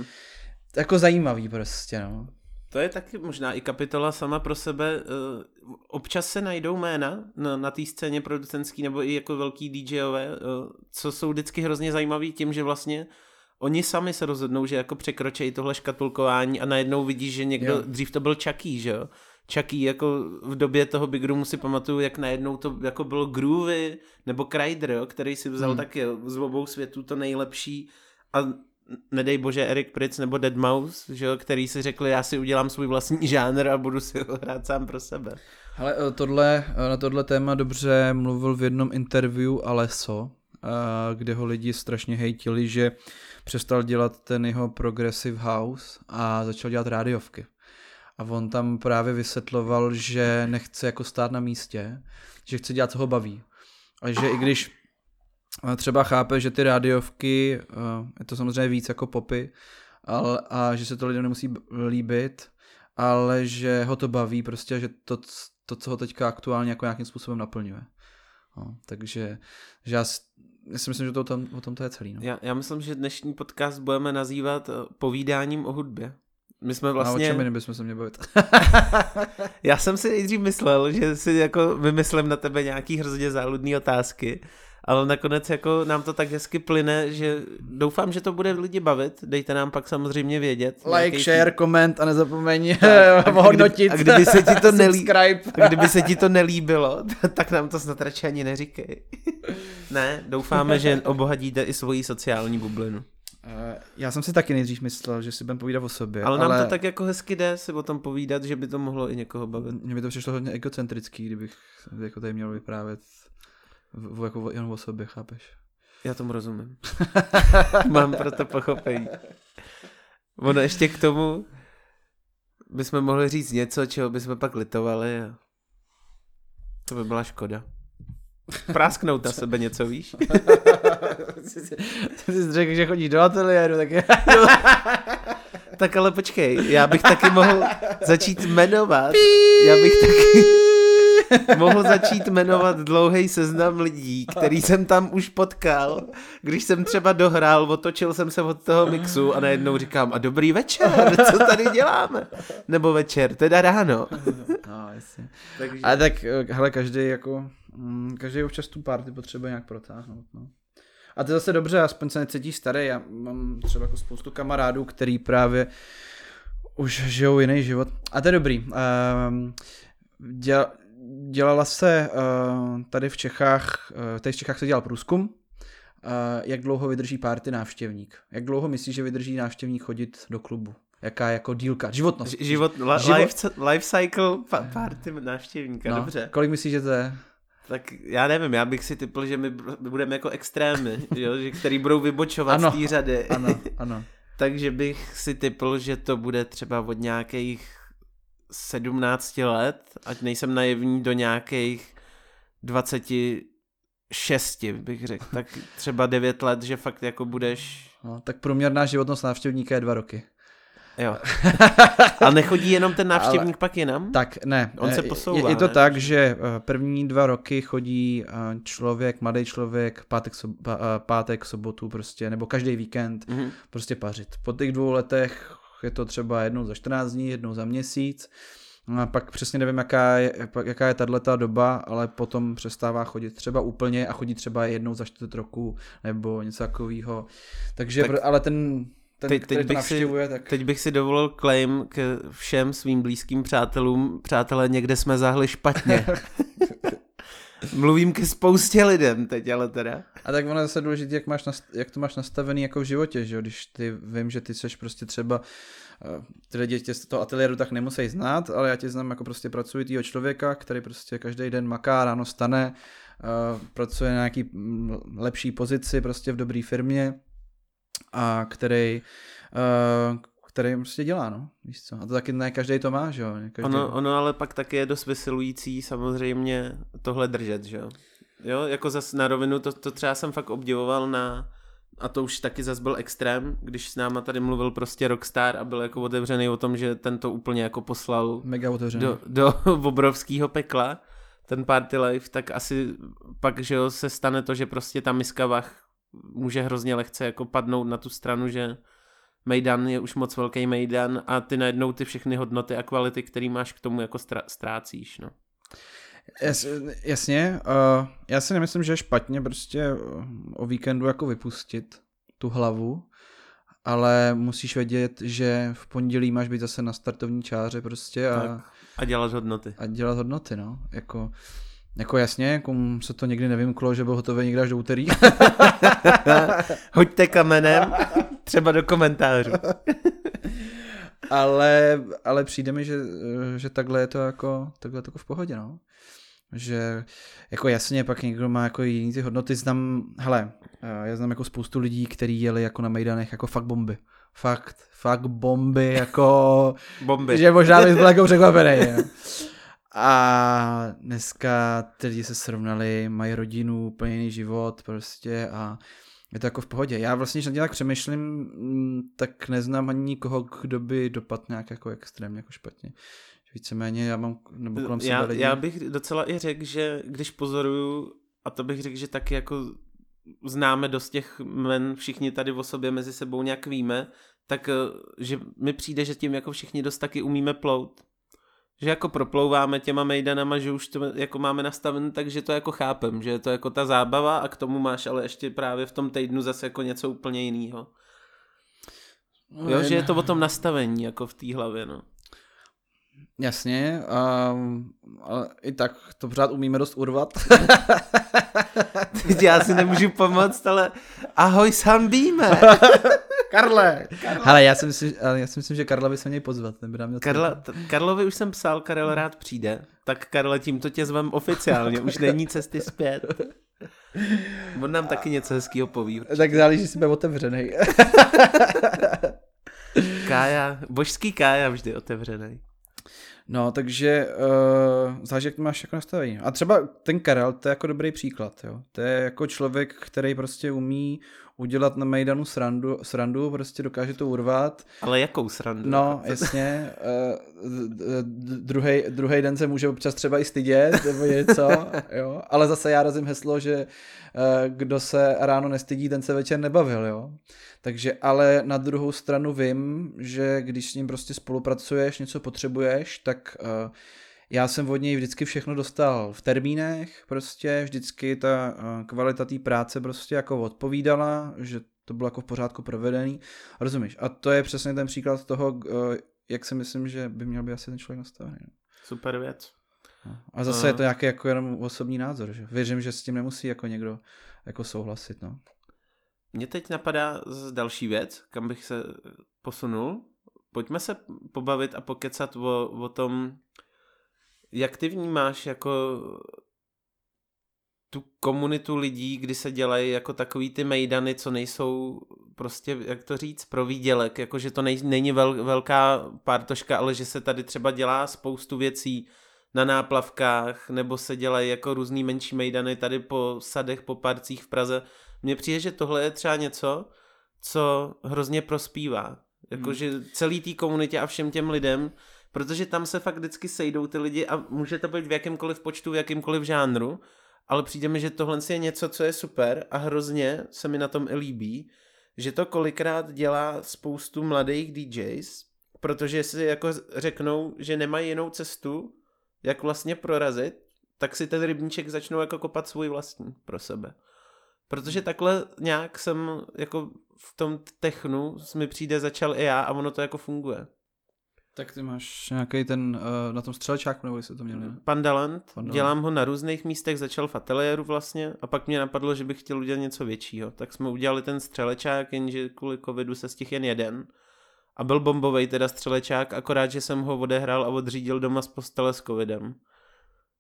Jako zajímavý prostě, no. To je taky možná i kapitola sama pro sebe. Eh, občas se najdou jména na, na té scéně producentský nebo i jako velký DJové, eh, co jsou vždycky hrozně zajímavý tím, že vlastně oni sami se rozhodnou, že jako překročí tohle škatulkování a najednou vidíš, že někdo, Jo. dřív to byl Chucky, že jo? Chucky jako v době toho Big Roomu si pamatuju, jak najednou to jako bylo Groovy nebo Kryder, jo, který si vzal Hmm. taky z obou světů to nejlepší a nedej bože Eric Pritz nebo Deadmau5, že jo, který si řekli, já si udělám svůj vlastní žánr a budu si ho hrát sám pro sebe. Ale eh, tohle, eh, na tohle téma dobře mluvil v jednom interview Aleso, eh, kde ho lidi strašně hejtili, že přestal dělat ten jeho progressive house a začal dělat rádiovky. A on tam právě vysvětloval, že nechce jako stát na místě, že chce dělat, co ho baví. A že i když eh, třeba chápe, že ty rádiovky, eh, je to samozřejmě víc jako popy, ale, a že se to lidem nemusí líbit, ale že ho to baví prostě, že to, to co ho teďka aktuálně jako nějakým způsobem naplňuje. No, takže že já, já si myslím, že to o tom, o tom to je celý. No. Já, já myslím, že dnešní podcast budeme nazývat eh, povídáním o hudbě. My jsme Vlastně... A o vlastně... čem jiným bychom se měli bavit? Já jsem si nejdřív myslel, že si jako vymyslím na tebe nějaký hrozně záludný otázky, ale nakonec jako nám to tak hezky plyne, že doufám, že to bude lidi bavit. Dejte nám pak samozřejmě vědět. like, share, koment a nezapomeň Tak, a hodnotit. a kdyby se ti to nelí-. A kdyby se ti to nelíbilo, tak nám to snad radši ani neříkej. ne, doufáme, že obohatíte i svoji sociální bublinu. Eh, Já jsem si taky nejdřív myslel, že si budeme povídat o sobě. Ale nám to tak jako hezky jde si o tom povídat, že by to mohlo i někoho bavit. Mně by to přišlo hodně egocentrický, kdybych jako tady měl vyprávět v, jako jenom o sobě, chápeš? Já tomu rozumím. Mám proto pochopení. Ono ještě k tomu bychom mohli říct něco, čeho bychom pak litovali a to by byla škoda. Prásknout na sebe něco, víš? Ty jsi řekl, že chodíš do ateliéru, tak je... Tak ale počkej, já bych taky mohl začít jmenovat. Já bych taky mohl začít jmenovat dlouhý seznam lidí, který jsem tam už potkal, když jsem třeba dohrál, otočil jsem se od toho mixu a najednou říkám, a dobrý večer, co tady děláme? Nebo večer, teda ráno. No, jasně. Takže... Ale tak, eh, hele, každý jako, mm, každý občas tu party potřebuje nějak protáhnout, no. A to je zase dobře, aspoň se necítí starý. Já mám třeba jako spoustu kamarádů, který právě už žijou jiný život. A to je dobrý. Um, děl, dělala se uh, tady v Čechách, uh, tady v Čechách se dělal průzkum, uh, jak dlouho vydrží party návštěvník. Jak dlouho myslíš, že vydrží návštěvník chodit do klubu? Jaká jako dílka, životnost. Život, la, Život- Life, life cycle pa, party návštěvníka, no, dobře. Kolik myslíš, že to je? Tak já nevím, já bych si typl, že my budeme jako extrémy, jo, že, který budou vybočovat Ano, z té řady. Ano, ano. Takže bych si typl, že to bude třeba od nějakých 17 let, ať nejsem naivní, do nějakých 26 bych řekl. Tak třeba 9 let, že fakt jako budeš... No, tak průměrná životnost návštěvníka je dva roky. Jo. A nechodí jenom ten návštěvník Ale... pak jinam? Tak ne. On se posouvá, Je, je to ne? tak, že eh, první dva roky chodí eh, člověk, mladý člověk, pátek, pá- eh, pátek, sobotu prostě, nebo každý víkend Mhm. prostě pařit. Po těch dvou letech je to třeba jednou za 14 dní, jednou za měsíc. No A pak přesně nevím, jaká je, jaká je tato doba, ale potom přestává chodit třeba úplně a chodí třeba jednou za čtvrt roku nebo něco takového. Takže, Tak tak, ale ten, ten teď- teď, bych si- tak... Teď bych si dovolil claim k všem svým blízkým přátelům. Přátelé, někde jsme zahli špatně. Mluvím ke spoustě lidem teď, ale teda. A tak ono je zase důležité, jak, máš nast- jak to máš nastavený jako v životě, že jo? Když ty vím, že ty seš prostě třeba, eh, ty lidi tě z toho ateliéru tak nemusí znát, ale já tě znám jako prostě pracujícího člověka, který prostě každý den maká, ráno stane, eh, pracuje na nějaký mm, lepší pozici prostě v dobré firmě a který, eh, který prostě dělá, no, víš co. A to taky ne každý to má, že jo. Každý... Ono, ono ale pak taky je dost vysilující samozřejmě tohle držet, že jo. Jo, jako zas na rovinu, to, to třeba jsem fakt obdivoval na, a to už taky zas byl extrém, když s náma tady mluvil prostě Rockstar a byl jako otevřený o tom, že ten to úplně jako poslal Mega otevřený. do, do obrovského pekla, ten party life, tak asi pak, že jo, se stane to, že prostě ta miska vach může hrozně lehce jako padnout na tu stranu, že Mejdan je už moc velký Mejdan a ty najednou ty všechny hodnoty a kvality, který máš k tomu jako stra- ztrácíš, no. Jas, jasně, uh, já si nemyslím, že je špatně prostě uh, o víkendu jako vypustit tu hlavu ale musíš vědět, že v pondělí máš být zase na startovní čáře prostě a, Tak. A dělat hodnoty. a dělat hodnoty, no. Jako, jako jasně, jako se to někdy nevymklo, že byl hotový někdy až do úterý. Hoďte kamenem, třeba do komentářů. ale, ale přijde mi, že, že takhle je to jako, takhle je to jako v pohodě, no. Že jako jasně, pak někdo má jako jiný ty hodnoty, znám, hele, eh, já znám jako spoustu lidí, kteří jeli jako na Mejdanech jako fakt bomby. Fakt, fakt bomby, jako, Bomby. že možná bys byl jako překvapený. jo. A dneska ty lidi se srovnali, mají rodinu, úplně jiný život prostě a je to jako v pohodě. Já vlastně, když na tak přemýšlím, mm, tak neznám ani nikoho, kdo by dopadl nějak jako extrémně jako špatně. Víceméně já mám, nebo kolem sebe já, lidi. já bych docela i řekl, že když pozoruju, a to bych řekl, že taky jako známe dost těch men, všichni tady o sobě mezi sebou nějak víme, tak eh, že mi přijde, že tím jako všichni dost taky umíme plout. Že jako proplouváme těma mejdanama, že už to jako máme nastaven, takže to jako chápem, že je to jako ta zábava a k tomu máš ale ještě právě v tom týdnu zase jako něco úplně jiného. No, Jo, že je to o tom nastavení jako v té hlavě, no. Jasně, a, ale i tak to pořád umíme dost urvat. Teď já si nemůžu pomoct, ale ahoj, sám víme. Karle! Hele, já si myslím, ale já si myslím, že Karla by se měl pozvat, ten by nám měl Karla, t- Karlovi už jsem psal, Karel rád přijde. Tak Karle, tímto tě zvem oficiálně, už není cesty zpět. On nám taky něco hezkého poví. Tak záleží, jestli jsme otevřený. Kája, božský Kája vždy otevřený. No, takže uh, záleží, jak to máš jako nastavení. A třeba ten Karel, to je jako dobrý příklad, jo. To je jako člověk, který prostě umí udělat na Mejdanu srandu, srandu prostě dokáže to urvat. Ale jakou srandu? No, jasně. Uh, druhý, druhý den se může občas třeba i stydět, nebo něco, jo. Ale zase já razím heslo, že uh, kdo se ráno nestydí, ten se večer nebavil, jo. Takže ale na druhou stranu vím, že když s ním prostě spolupracuješ, něco potřebuješ, tak uh, já jsem od něj vždycky všechno dostal v termínech, prostě vždycky ta uh, kvalita té práce prostě jako odpovídala, že to bylo jako v pořádku provedený. Rozumíš? A to je přesně ten příklad toho, uh, jak si myslím, že by měl být asi ten člověk nastavený. no. Super věc. A zase je to nějaký jako jenom osobní názor, že? Věřím, že s tím nemusí jako někdo jako souhlasit, no. Mně teď napadá další věc, kam bych se posunul. Pojďme se pobavit a pokecat o, o tom, jak ty vnímáš jako tu komunitu lidí, kdy se dělají jako takový ty mejdany, co nejsou prostě, jak to říct, pro výdělek, jako že to nej, není vel, velká pártoška, ale že se tady třeba dělá spoustu věcí na náplavkách, nebo se dělají jako různý menší mejdany tady po sadech, po parcích v Praze. Mně přijde, že tohle je třeba něco, co hrozně prospívá. Jakože hmm. celý té komunitě a všem těm lidem, protože tam se fakt vždycky sejdou ty lidi a může to být v jakémkoliv počtu, v jakýmkoliv žánru, ale přijde mi, že tohle je něco, co je super a hrozně se mi na tom i líbí, že to kolikrát dělá spoustu mladých DJs, protože si jako řeknou, že nemají jinou cestu, jak vlastně prorazit, tak si ten rybníček začnou jako kopat svůj vlastní pro sebe. Protože takhle nějak jsem jako v tom technu mi přijde začal i já a ono to jako funguje. Tak ty máš nějaký ten uh, na tom střelečáku, nebo jestli to měli, ne? Pandaland, Pandaland. dělám ho na různých místech, začal v ateliéru vlastně a pak mě napadlo, že bych chtěl udělat něco většího. Tak jsme udělali ten střelečák, jenže kvůli covidu se stihl jen jeden. A byl bombový teda střelečák, akorát, že jsem ho odehrál a odřídil doma z postele s covidem.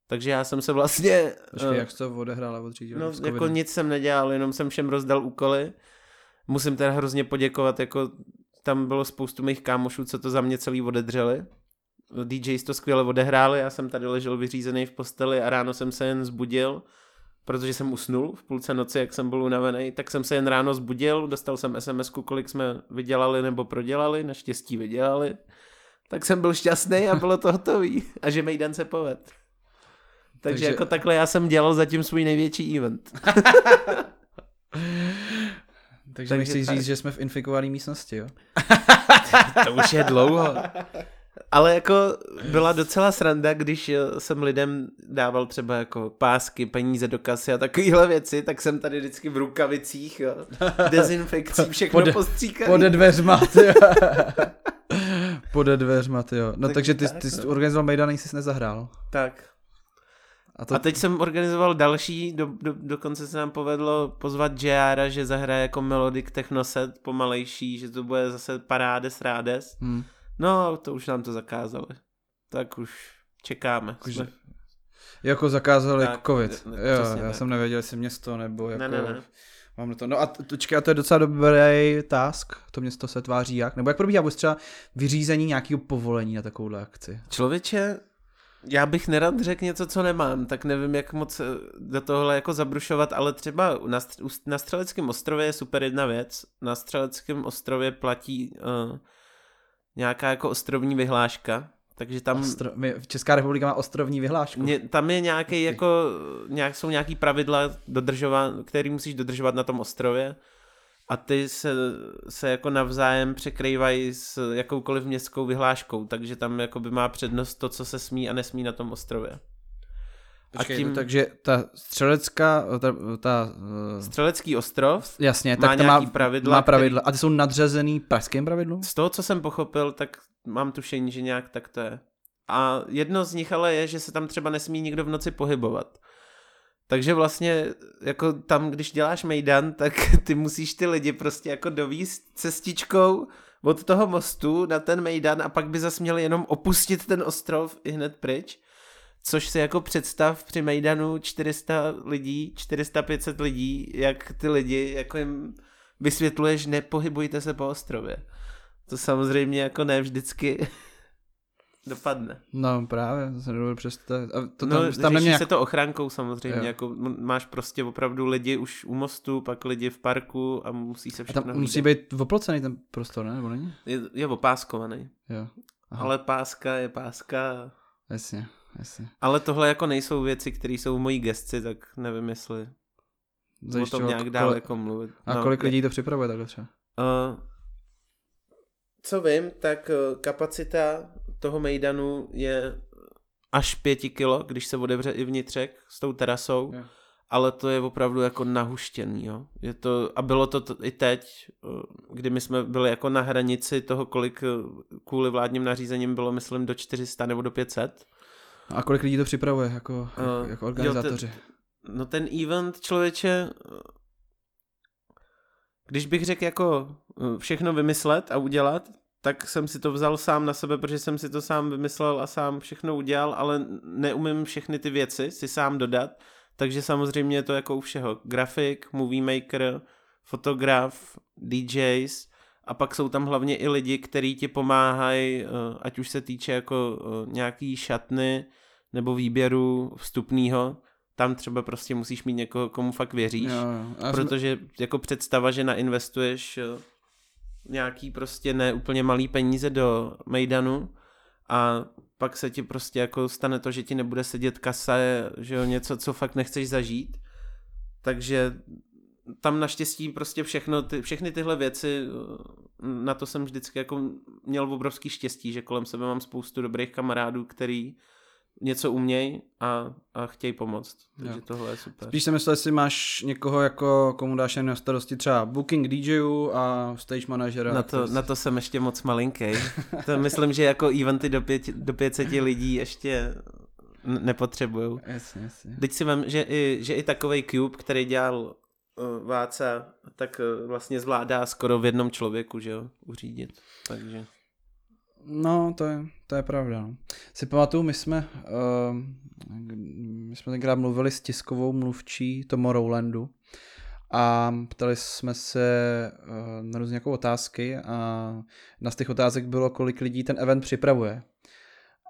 Takže já jsem se vlastně... Počkej, eh, jak to odehrál a odřídil? No, jako nic jsem nedělal, jenom jsem všem rozdal úkoly. Musím teda hrozně poděkovat, jako tam bylo spoustu mých kámošů, co to za mě celý odedřeli. DJs to skvěle odehráli, já jsem tady ležel vyřízený v posteli a ráno jsem se jen zbudil, protože jsem usnul v půlce noci, jak jsem byl unavený, tak jsem se jen ráno zbudil, dostal jsem sms kolik jsme vydělali nebo prodělali, naštěstí vydělali. Tak jsem byl šťastný a bylo to hotový. A že Mejdan se poved. Takže, Takže- Takže jako takhle já jsem dělal zatím svůj největší event. Takže, Takže chceš tak. říct, že jsme v infikované místnosti, jo? To už je dlouho. Ale jako byla docela sranda, když eh, jsem lidem dával třeba jako pásky, peníze do kasy a takovéhle věci, tak jsem tady vždycky v rukavicích, jo, dezinfekcí, všechno Pode- postříkaný. Pode dveřma. Pode dveřma, tyjo. No Tak takže ty, tak, ty jsi no. organizoval Mejdan, jsi nezahrál. Tak. A to, A teď jsem organizoval další, do, do, dokonce se nám povedlo pozvat JR, že zahraje jako Melodic Technoset pomalejší, že to bude zase parádes, rádes. hm. No, to už nám to zakázali. Tak už čekáme. Jakože- Jsme... Jako zakázali Tak, covid. ne- Jo, já tak. jsem nevěděl, jestli město nebo jako... Ne, ne, ne. Mám na to. No a t- počkej, a to je docela dobrý task, to město se tváří jak? Nebo jak probíhá vůbec třeba vyřízení nějakého povolení na takovouhle akci? Člověče, já bych nerad řekl něco, co nemám, tak nevím, jak moc eh, do tohle jako zabrušovat, ale třeba na, stř- na Střeleckém ostrově je super jedna věc. Na Střeleckém ostrově platí uh, nějaká jako ostrovní vyhláška, takže tam, Ostro... My, Česká republika má ostrovní vyhlášku. ně, tam je nějaký jako, nějak, jsou nějaký pravidla, dodržovat, který musíš dodržovat na tom ostrově a ty se, se jako navzájem překrývají s jakoukoliv městskou vyhláškou, takže tam jakoby má přednost to, co se smí a nesmí na tom ostrově. Počkej, a tím- no, takže ta střelecká, ta, ta uh, Střelecký ostrov, jasně, má tak to nějaký má pravidla, má pravidla. A ty jsou nadřazený pražským pravidlům? z toho, co jsem pochopil, tak mám tušení, že nějak tak to je. A jedno z nich ale je, že se tam třeba nesmí nikdo v noci pohybovat. Takže vlastně jako tam, když děláš mejdan, tak ty musíš ty lidi prostě jako dovíst cestičkou od toho mostu na ten mejdan a pak by zas měli jenom opustit ten ostrov i hned pryč. Což si jako představ při mejdanu 400 lidí, 400-500 lidí, jak ty lidi jako jim vysvětluješ, nepohybujte se po ostrově. To samozřejmě jako ne vždycky dopadne. No právě, to se nedovedu představit. A to tam, no, tam řeší není se to ochrankou samozřejmě, Jo. jako máš prostě opravdu lidi už u mostu, pak lidi v parku a musí se a všechno tam musí hlídat. být oplocený ten prostor, ne? Nebo není? Je, je opáskovaný, Jo. Aha, ale páska je páska. jasně, jasně. Ale tohle jako nejsou věci, které jsou v mojí gesci, tak nevím, jestli o tom nějak dál kole- jako mluvit. A kolik lidí to připravuje takhle třeba? Uh, co vím, tak uh, kapacita toho mejdanu je až pěti kilo, když se otevře i vnitřek s tou terasou, Jo. ale to je opravdu jako nahuštěný, jo. Je to, a bylo to t- i teď, uh, kdy my jsme byli jako na hranici toho, kolik uh, kvůli vládním nařízením bylo, myslím, do 400 nebo do 500. A kolik lidí to připravuje jako, Eh, jako jo, organizátoři? No ten event, člověče, když bych řekl jako eh, všechno vymyslet a udělat, tak jsem si to vzal sám na sebe, protože jsem si to sám vymyslel a sám všechno udělal, ale neumím všechny ty věci si sám dodat, takže samozřejmě je to jako u všeho. Grafik, movie maker, fotograf, DJs a pak jsou tam hlavně i lidi, kteří ti pomáhají, eh, ať už se týče jako eh, nějaký šatny nebo výběru vstupného, tam třeba prostě musíš mít někoho, komu fakt věříš. Jo, jo. Protože jako představa, že nainvestuješ eh, nějaký prostě ne úplně malý peníze do Mejdanu a pak se ti prostě jako stane to, že ti nebude sedět kasa, že jo, něco, co fakt nechceš zažít. Takže tam naštěstí prostě všechno, ty, všechny tyhle věci, na to jsem vždycky jako měl obrovský štěstí, že kolem sebe mám spoustu dobrých kamarádů, který něco umějí a, a chtějí pomoct. Takže Jo. tohle je super. Spíš jsem myslel, jestli máš někoho, jako, komu dáš na starosti třeba booking DJů a stage manažera. Na to, který- na to jsem ještě moc malinký. To myslím, že jako eventy do, pět, do 500 lidí ještě n- nepotřebujou. Jasně, jasně. Teď si vím, že i, že i takový Cube, který dělal uh, Váca, tak uh, vlastně zvládá skoro v jednom člověku, že jo, uřídit. Takže No, to je, to je pravda. No. Si pamatuju, my jsme, uh, my jsme tenkrát mluvili s tiskovou mluvčí Tomorrowlandu a ptali jsme se uh, na různé jako otázky a na z těch otázek bylo, kolik lidí ten event připravuje.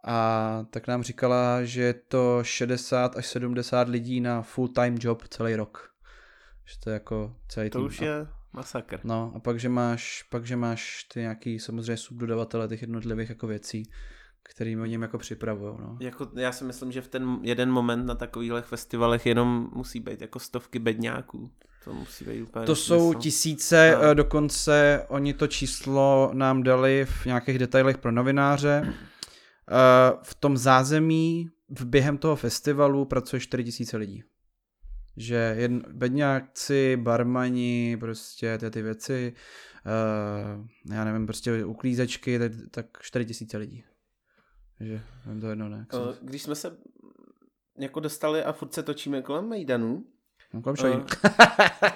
A tak nám říkala, že je to 60 až 70 lidí na full-time job celý rok. Že to je jako celý to tým. už A- je masakr. No a pak, že máš, pak, že máš ty nějaký samozřejmě subdodavatele těch jednotlivých jako věcí, kterými oni jim jako připravují, no. Jako, já si myslím, že v ten jeden moment na takovýchhle festivalech jenom musí být jako stovky bedňáků. To musí být úplně To jsou nesmysl. tisíce, No. no. dokonce oni to číslo nám dali v nějakých detailech pro novináře v tom zázemí v během toho festivalu pracuje 4000 lidí. Že jen bedňáci, barmani, prostě ty, ty věci, uh, já nevím, prostě uklízečky, tak, tak 4000 lidí. Takže to jedno ne. Když jsme se jako dostali a furt se točíme kolem Mejdanu, No, kolem uh,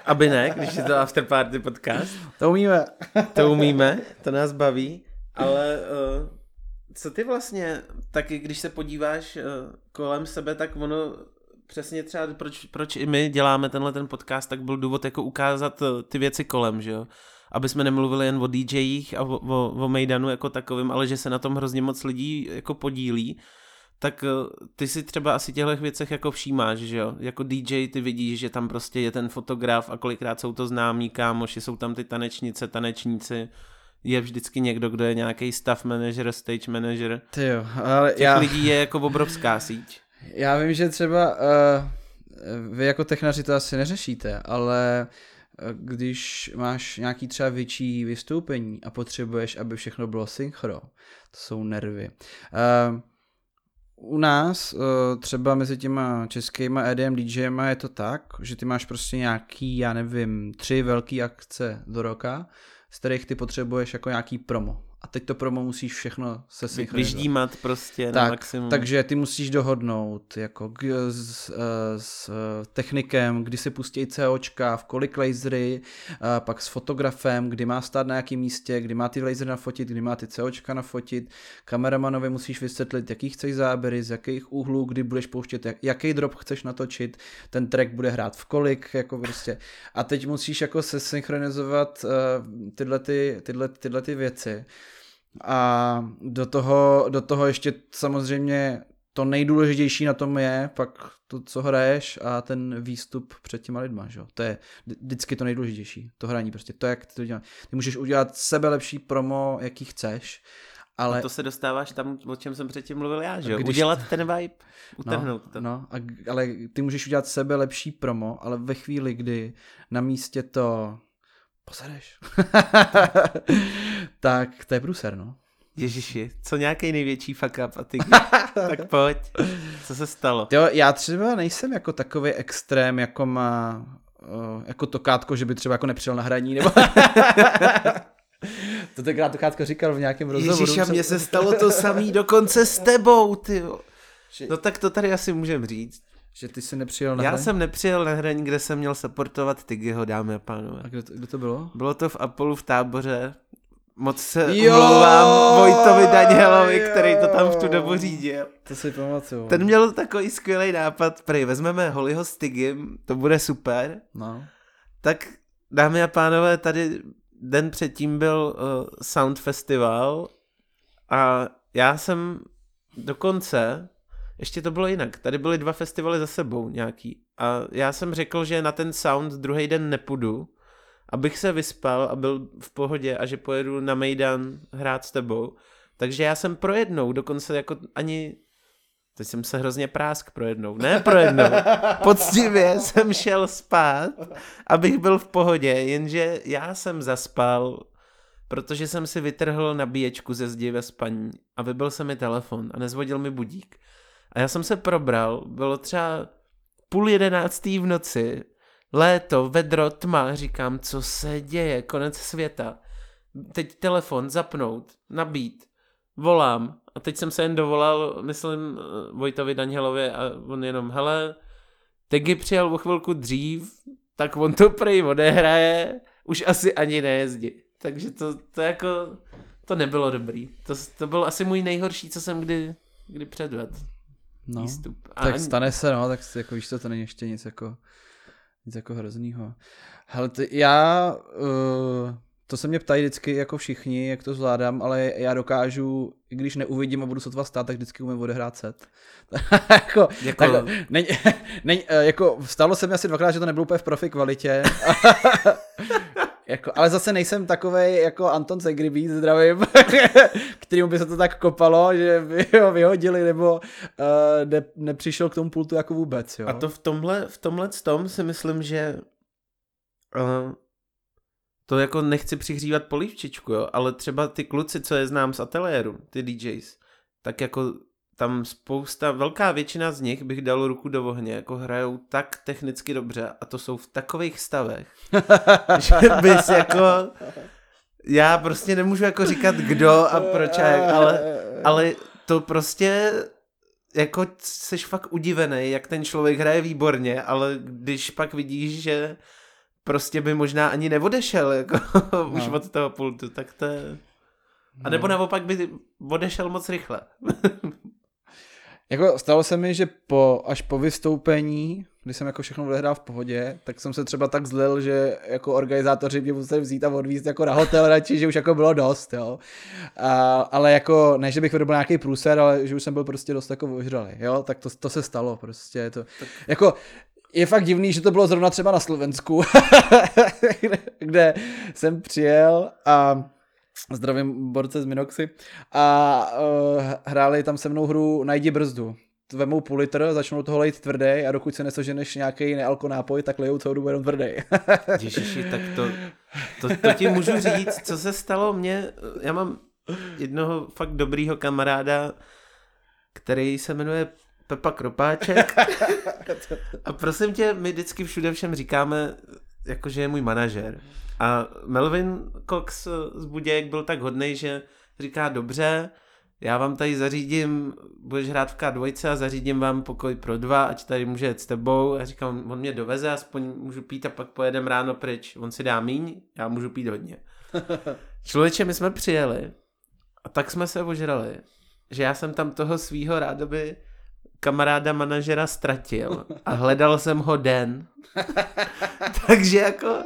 aby ne, když je to afterparty podcast. To umíme. to umíme, to nás baví, ale uh, co ty vlastně, taky když se podíváš uh, kolem sebe, tak ono přesně třeba, proč, proč i my děláme tenhle ten podcast, tak byl důvod jako ukázat uh, ty věci kolem, že jo. Aby jsme nemluvili jen o DJích a o, o, o Mejdanu jako takovým, ale že se na tom hrozně moc lidí jako podílí tak ty si třeba asi těchto věcech jako všímáš, že jo? Jako DJ ty vidíš, že tam prostě je ten fotograf a kolikrát jsou to známí kámoši, jsou tam ty tanečnice, tanečníci, je vždycky někdo, kdo je nějaký staff manager, stage manager. Ty jo, ale Těch já... lidí je jako obrovská síť. Já vím, že třeba uh, vy jako technaři to asi neřešíte, ale když máš nějaký třeba větší vystoupení a potřebuješ, aby všechno bylo synchro, to jsou nervy. Uh, u nás třeba mezi těma českýma EDM DJma je to tak, že ty máš prostě nějaký, já nevím, tři velké akce do roka, z kterých ty potřebuješ jako nějaký promo a teď to promo musíš všechno se synchronizovat. Vyždímat prostě tak, na maximum. Takže ty musíš dohodnout jako k, s, s technikem, kdy se pustí COčka, v kolik lasery, pak s fotografem, kdy má stát na jakém místě, kdy má ty lasery nafotit, kdy má ty COčka nafotit. Kameramanovi musíš vysvětlit, jaký chceš záběry, z jakých úhlů, kdy budeš pouštět, jak, jaký drop chceš natočit, ten track bude hrát v kolik, jako prostě. A teď musíš jako se synchronizovat uh, tyhle, ty, tyhle, tyhle ty věci. A do toho, do toho ještě samozřejmě to nejdůležitější na tom je pak to, co hraješ a ten výstup před těma lidma, že? To je vždycky to nejdůležitější, to hraní prostě, to jak ty to děláš. Ty můžeš udělat sebe lepší promo, jaký chceš, ale... A to se dostáváš tam, o čem jsem předtím mluvil já, že jo? Když... Udělat ten vibe, utrhnout no, to. No, a, ale ty můžeš udělat sebe lepší promo, ale ve chvíli, kdy na místě to posereš, tak to je průser, no. Ježiši, co nějaký největší fuck up a ty, tak pojď, co se stalo? Jo, já třeba nejsem jako takový extrém, jako má jako to kátko, že by třeba jako nepřijel na hraní, nebo... to tenkrát to kátko říkal v nějakém rozhovoru. Ježiš, a mně se stalo to samý dokonce s tebou, ty. No tak to tady asi můžem říct. Že ty jsi nepřijel na Já hraní? jsem nepřijel na hraní, kde jsem měl supportovat Tigyho, dámy a pánové. A kde to, kde to bylo? Bylo to v Apollo v táboře. Moc se jo, umlouvám Vojtovi Danielovi, jo, který to tam v tu dobu řídil. To si pamatuju. Ten měl takový skvělý nápad, prej vezmeme Hollyho s Tigym, to bude super. No. Tak dámy a pánové, tady den předtím byl uh, Sound Festival a já jsem dokonce ještě to bylo jinak. Tady byly dva festivaly za sebou nějaký. A já jsem řekl, že na ten sound druhý den nepůjdu, abych se vyspal a byl v pohodě a že pojedu na Mejdan hrát s tebou. Takže já jsem pro jednou, dokonce jako ani Teď jsem se hrozně prásk pro jednou. Ne pro jednou. Poctivě jsem šel spát, abych byl v pohodě, jenže já jsem zaspal, protože jsem si vytrhl nabíječku ze zdi ve spaní a vybil se mi telefon a nezvodil mi budík. A já jsem se probral, bylo třeba půl jedenáctý v noci, léto, vedro, tma, říkám, co se děje, konec světa. Teď telefon zapnout, nabít, volám a teď jsem se jen dovolal, myslím, Vojtovi Danielovi a on jenom, hele, Tegy přijel o chvilku dřív, tak on to prej odehraje, už asi ani nejezdí. Takže to, to jako, to nebylo dobrý. To, to byl asi můj nejhorší, co jsem kdy, kdy předvedl no, výstup. A tak ani... stane se, no, tak jako víš to, to není ještě nic jako, nic jako hroznýho. Hele, ty, já, uh, to se mě ptají vždycky jako všichni, jak to zvládám, ale já dokážu, i když neuvidím a budu sotva stát, tak vždycky umím odehrát set. jako, jako... Tak, ne, ne, jako, stalo se mi asi dvakrát, že to nebylo úplně v profi kvalitě. Jako, ale zase nejsem takový jako Anton Segribí, zdravím, kterým by se to tak kopalo, že by ho vyhodili nebo uh, ne, nepřišel k tomu pultu jako vůbec. Jo. A to v tomhle, v tomhle tom si myslím, že uh, to jako nechci přihřívat polívčičku, jo, ale třeba ty kluci, co je znám z ateliéru, ty DJs, tak jako tam spousta, velká většina z nich bych dal ruku do ohně, jako hrajou tak technicky dobře a to jsou v takových stavech, že bys jako, já prostě nemůžu jako říkat kdo a proč, a jak, ale, ale to prostě jako jsi fakt udivený, jak ten člověk hraje výborně, ale když pak vidíš, že prostě by možná ani neodešel jako no. už od toho pultu, tak to je... A nebo no. naopak by odešel moc rychle. jako stalo se mi, že po, až po vystoupení, když jsem jako všechno odehrál v pohodě, tak jsem se třeba tak zlil, že jako organizátoři mě museli vzít a odvízt jako na hotel radši, že už jako bylo dost, jo. A, ale jako, ne, že bych vyrobil nějaký průser, ale že už jsem byl prostě dost jako ožralý, jo, tak to, to se stalo prostě, to, tak. jako, je fakt divný, že to bylo zrovna třeba na Slovensku, kde, kde jsem přijel a zdravím borce z Minoxy a uh, hráli tam se mnou hru Najdi brzdu. Vemou půl litr, začnou toho lejt tvrdý a dokud se nesoženeš nějaký nealko nápoj, tak lejou celou dobu jenom tvrdý. Ježiši, tak to, to, to ti můžu říct, co se stalo mně, já mám jednoho fakt dobrýho kamaráda, který se jmenuje Pepa Kropáček. A prosím tě, my vždycky všude všem říkáme, jakože je můj manažer. A Melvin Cox z Budějek byl tak hodný, že říká, dobře, já vám tady zařídím, budeš hrát v K2 a zařídím vám pokoj pro dva, ať tady může jet s tebou. A říkám, on mě doveze, aspoň můžu pít a pak pojedem ráno pryč. On si dá míň, já můžu pít hodně. Člověče, my jsme přijeli a tak jsme se ožrali, že já jsem tam toho svýho rádoby kamaráda manažera ztratil a hledal jsem ho den. Takže jako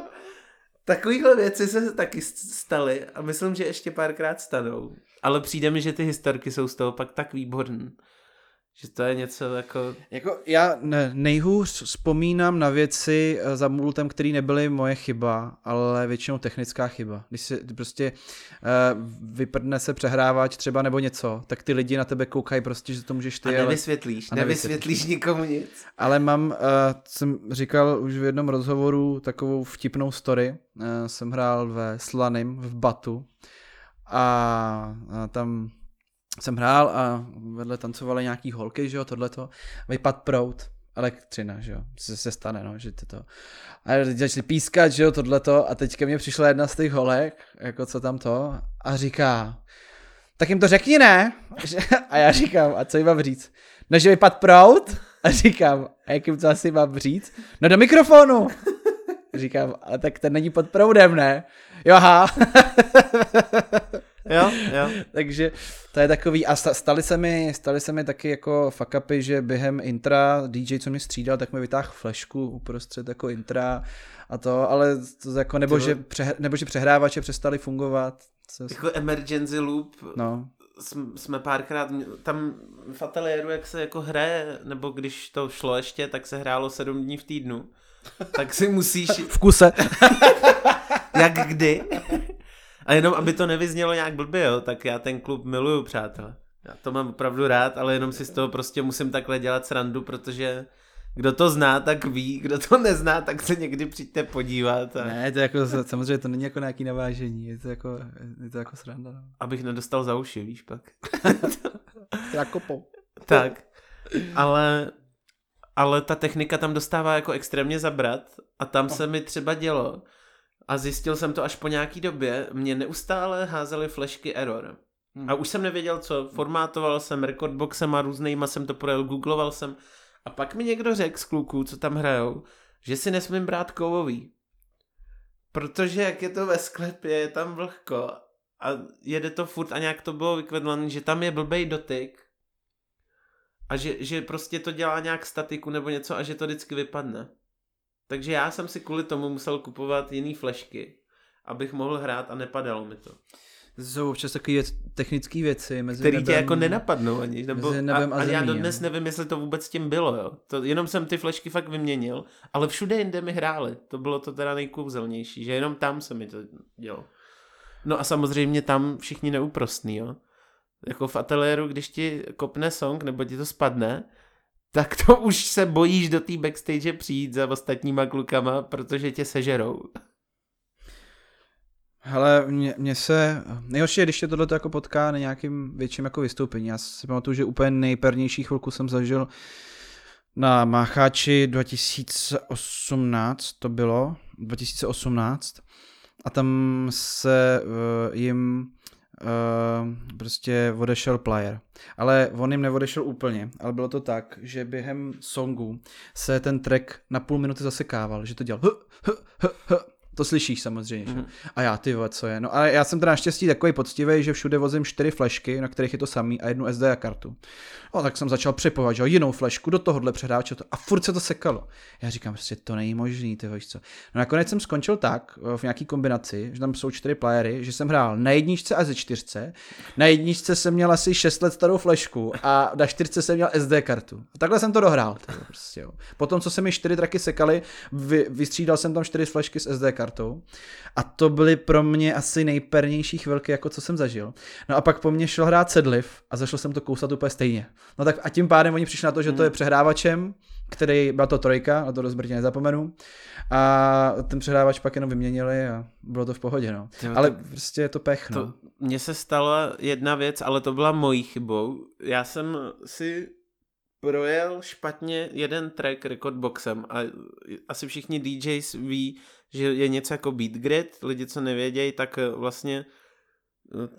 takovýhle věci se taky staly a myslím, že ještě párkrát stanou. Ale přijde mi, že ty historky jsou z toho pak tak výborný. Že to je něco jako... Jako já ne, nejhůř vzpomínám na věci eh, za multem, které nebyly moje chyba, ale většinou technická chyba. Když se prostě uh, vyprdne se přehrávač třeba nebo něco, tak ty lidi na tebe koukají prostě, že to můžeš ty... A nevysvětlíš, ale... nevysvětlíš, nevysvětlíš nikomu nic. Ale mám, uh, jsem říkal už v jednom rozhovoru takovou vtipnou story. Uh, jsem hrál ve Slanym v Batu a, a tam jsem hrál a vedle tancovaly nějaký holky, že jo, tohleto, vypad prout, elektřina, že jo, se, se stane, no, že to. A začali pískat, že jo, tohleto a teď ke mně přišla jedna z těch holek, jako co tam to, a říká, tak jim to řekni, ne? A já říkám, a co jim mám říct? No, že vypad prout? A říkám, a jakým to asi mám říct? No do mikrofonu. Říkám, ale tak ten není pod proudem, ne? Jo, aha. jo, jo. Takže to je takový, a stali se mi, stali se mi taky jako fuck upy, že během intra DJ, co mě střídal, tak mi vytáhl flešku uprostřed jako intra a to, ale to jako, nebo, že, pře, nebo že přehrávače přestali fungovat. Co... Jako emergency loop, no jsme párkrát, tam v ateliéru, jak se jako hraje, nebo když to šlo ještě, tak se hrálo sedm dní v týdnu, tak si musíš... v kuse. jak kdy. A jenom, aby to nevyznělo nějak blbě, jo, tak já ten klub miluju, přátelé. Já to mám opravdu rád, ale jenom si z toho prostě musím takhle dělat srandu, protože kdo to zná, tak ví, kdo to nezná, tak se někdy přijďte podívat. A... Ne, to jako, samozřejmě to není jako nějaký navážení, je to jako, je to jako sranda. No. Abych nedostal za uši, víš pak. jako po. Tak, ale, ale ta technika tam dostává jako extrémně zabrat a tam se mi třeba dělo, a zjistil jsem to až po nějaký době, mě neustále házely flashky error. Hmm. A už jsem nevěděl co, formátoval jsem recordboxem a různýma jsem to projel, googloval jsem. A pak mi někdo řekl z kluků, co tam hrajou, že si nesmím brát kovový. Protože jak je to ve sklepě, je tam vlhko a jede to furt a nějak to bylo vykvedlané, že tam je blbej dotyk a že, že prostě to dělá nějak statiku nebo něco a že to vždycky vypadne. Takže já jsem si kvůli tomu musel kupovat jiný flešky, abych mohl hrát a nepadalo mi to. To jsou občas takové technické věci. Mezi Který nebem, tě jako nenapadnou ani. Nebo, mezi nebem a, a, a já dodnes nevím, jestli to vůbec tím bylo. Jo. To, jenom jsem ty flešky fakt vyměnil, ale všude jinde mi hráli. To bylo to teda nejkouzelnější, že jenom tam se mi to dělo. No a samozřejmě tam všichni neúprostný, jo. Jako v ateliéru, když ti kopne song nebo ti to spadne, tak to už se bojíš do té backstage přijít za ostatníma klukama, protože tě sežerou. Hele, mě, mě se, nejhorší je, když tě tohle jako potká na nějakým větším jako vystoupení. Já si pamatuju, že úplně nejpernější chvilku jsem zažil na Mácháči 2018 to bylo, 2018 a tam se uh, jim uh, prostě odešel player. Ale on jim neodešel úplně, ale bylo to tak, že během songu se ten track na půl minuty zasekával, že to dělal to slyšíš samozřejmě. Mm-hmm. A já, ty co je. No a já jsem teda naštěstí takový poctivý, že všude vozím čtyři flešky, na kterých je to samý a jednu SD kartu. No tak jsem začal připovat, že jinou flešku do tohohle přehráče a furt se to sekalo. Já říkám, prostě to není možný, ty co. No nakonec jsem skončil tak, v nějaký kombinaci, že tam jsou čtyři playery, že jsem hrál na jedničce a ze čtyřce. Na jedničce jsem měl asi 6 let starou flešku a na čtyřce jsem měl SD kartu. A takhle jsem to dohrál. Tyjo, prostě, jo. Potom, co se mi čtyři traky sekaly, vy, vystřídal jsem tam čtyři flešky s SD kartou. A to byly pro mě asi nejpernější chvilky, jako co jsem zažil. No a pak po mně šel hrát Sedliv a zašel jsem to kousat úplně stejně. No tak a tím pádem oni přišli na to, že to je hmm. přehrávačem, který, byla to trojka, a to do nezapomenu. A ten přehrávač pak jenom vyměnili a bylo to v pohodě, no. Jo, ale to, prostě je to pech, no. To, mně se stala jedna věc, ale to byla mojí chybou. Já jsem si projel špatně jeden track recordboxem a asi všichni DJs ví, že je něco jako beat grid, lidi co nevědějí, tak vlastně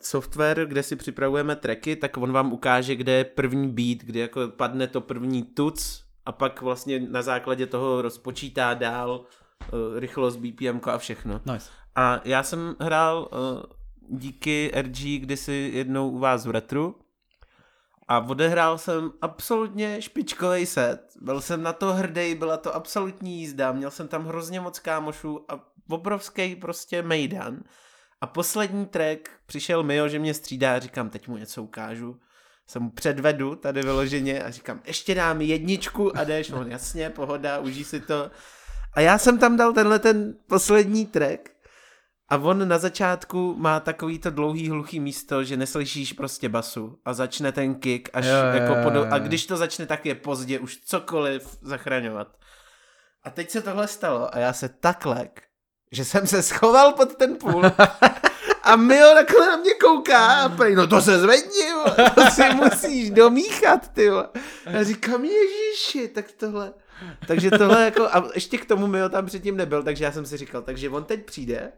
software, kde si připravujeme tracky, tak on vám ukáže, kde je první beat, kde jako padne to první tuc a pak vlastně na základě toho rozpočítá dál uh, rychlost BPM a všechno. Nice. A já jsem hrál díky RG kdysi jednou u vás v Retru a odehrál jsem absolutně špičkový set. Byl jsem na to hrdý, byla to absolutní jízda, měl jsem tam hrozně moc kámošů a obrovský prostě mejdan. A poslední track přišel Mio, že mě střídá a říkám, teď mu něco ukážu. Jsem mu předvedu tady vyloženě a říkám, ještě dám jedničku a jdeš, on jasně, pohoda, užij si to. A já jsem tam dal tenhle ten poslední track a on na začátku má takový to dlouhý hluchý místo, že neslyšíš prostě basu a začne ten kick až jo, jako jo, jo. a když to začne, tak je pozdě už cokoliv zachraňovat. A teď se tohle stalo a já se takhle že jsem se schoval pod ten půl a Mio takhle na mě kouká a prej, no to se zvedni, to si musíš domíchat, ty A říkám, ježiši, tak tohle. Takže tohle jako, a ještě k tomu Mio tam předtím nebyl, takže já jsem si říkal, takže on teď přijde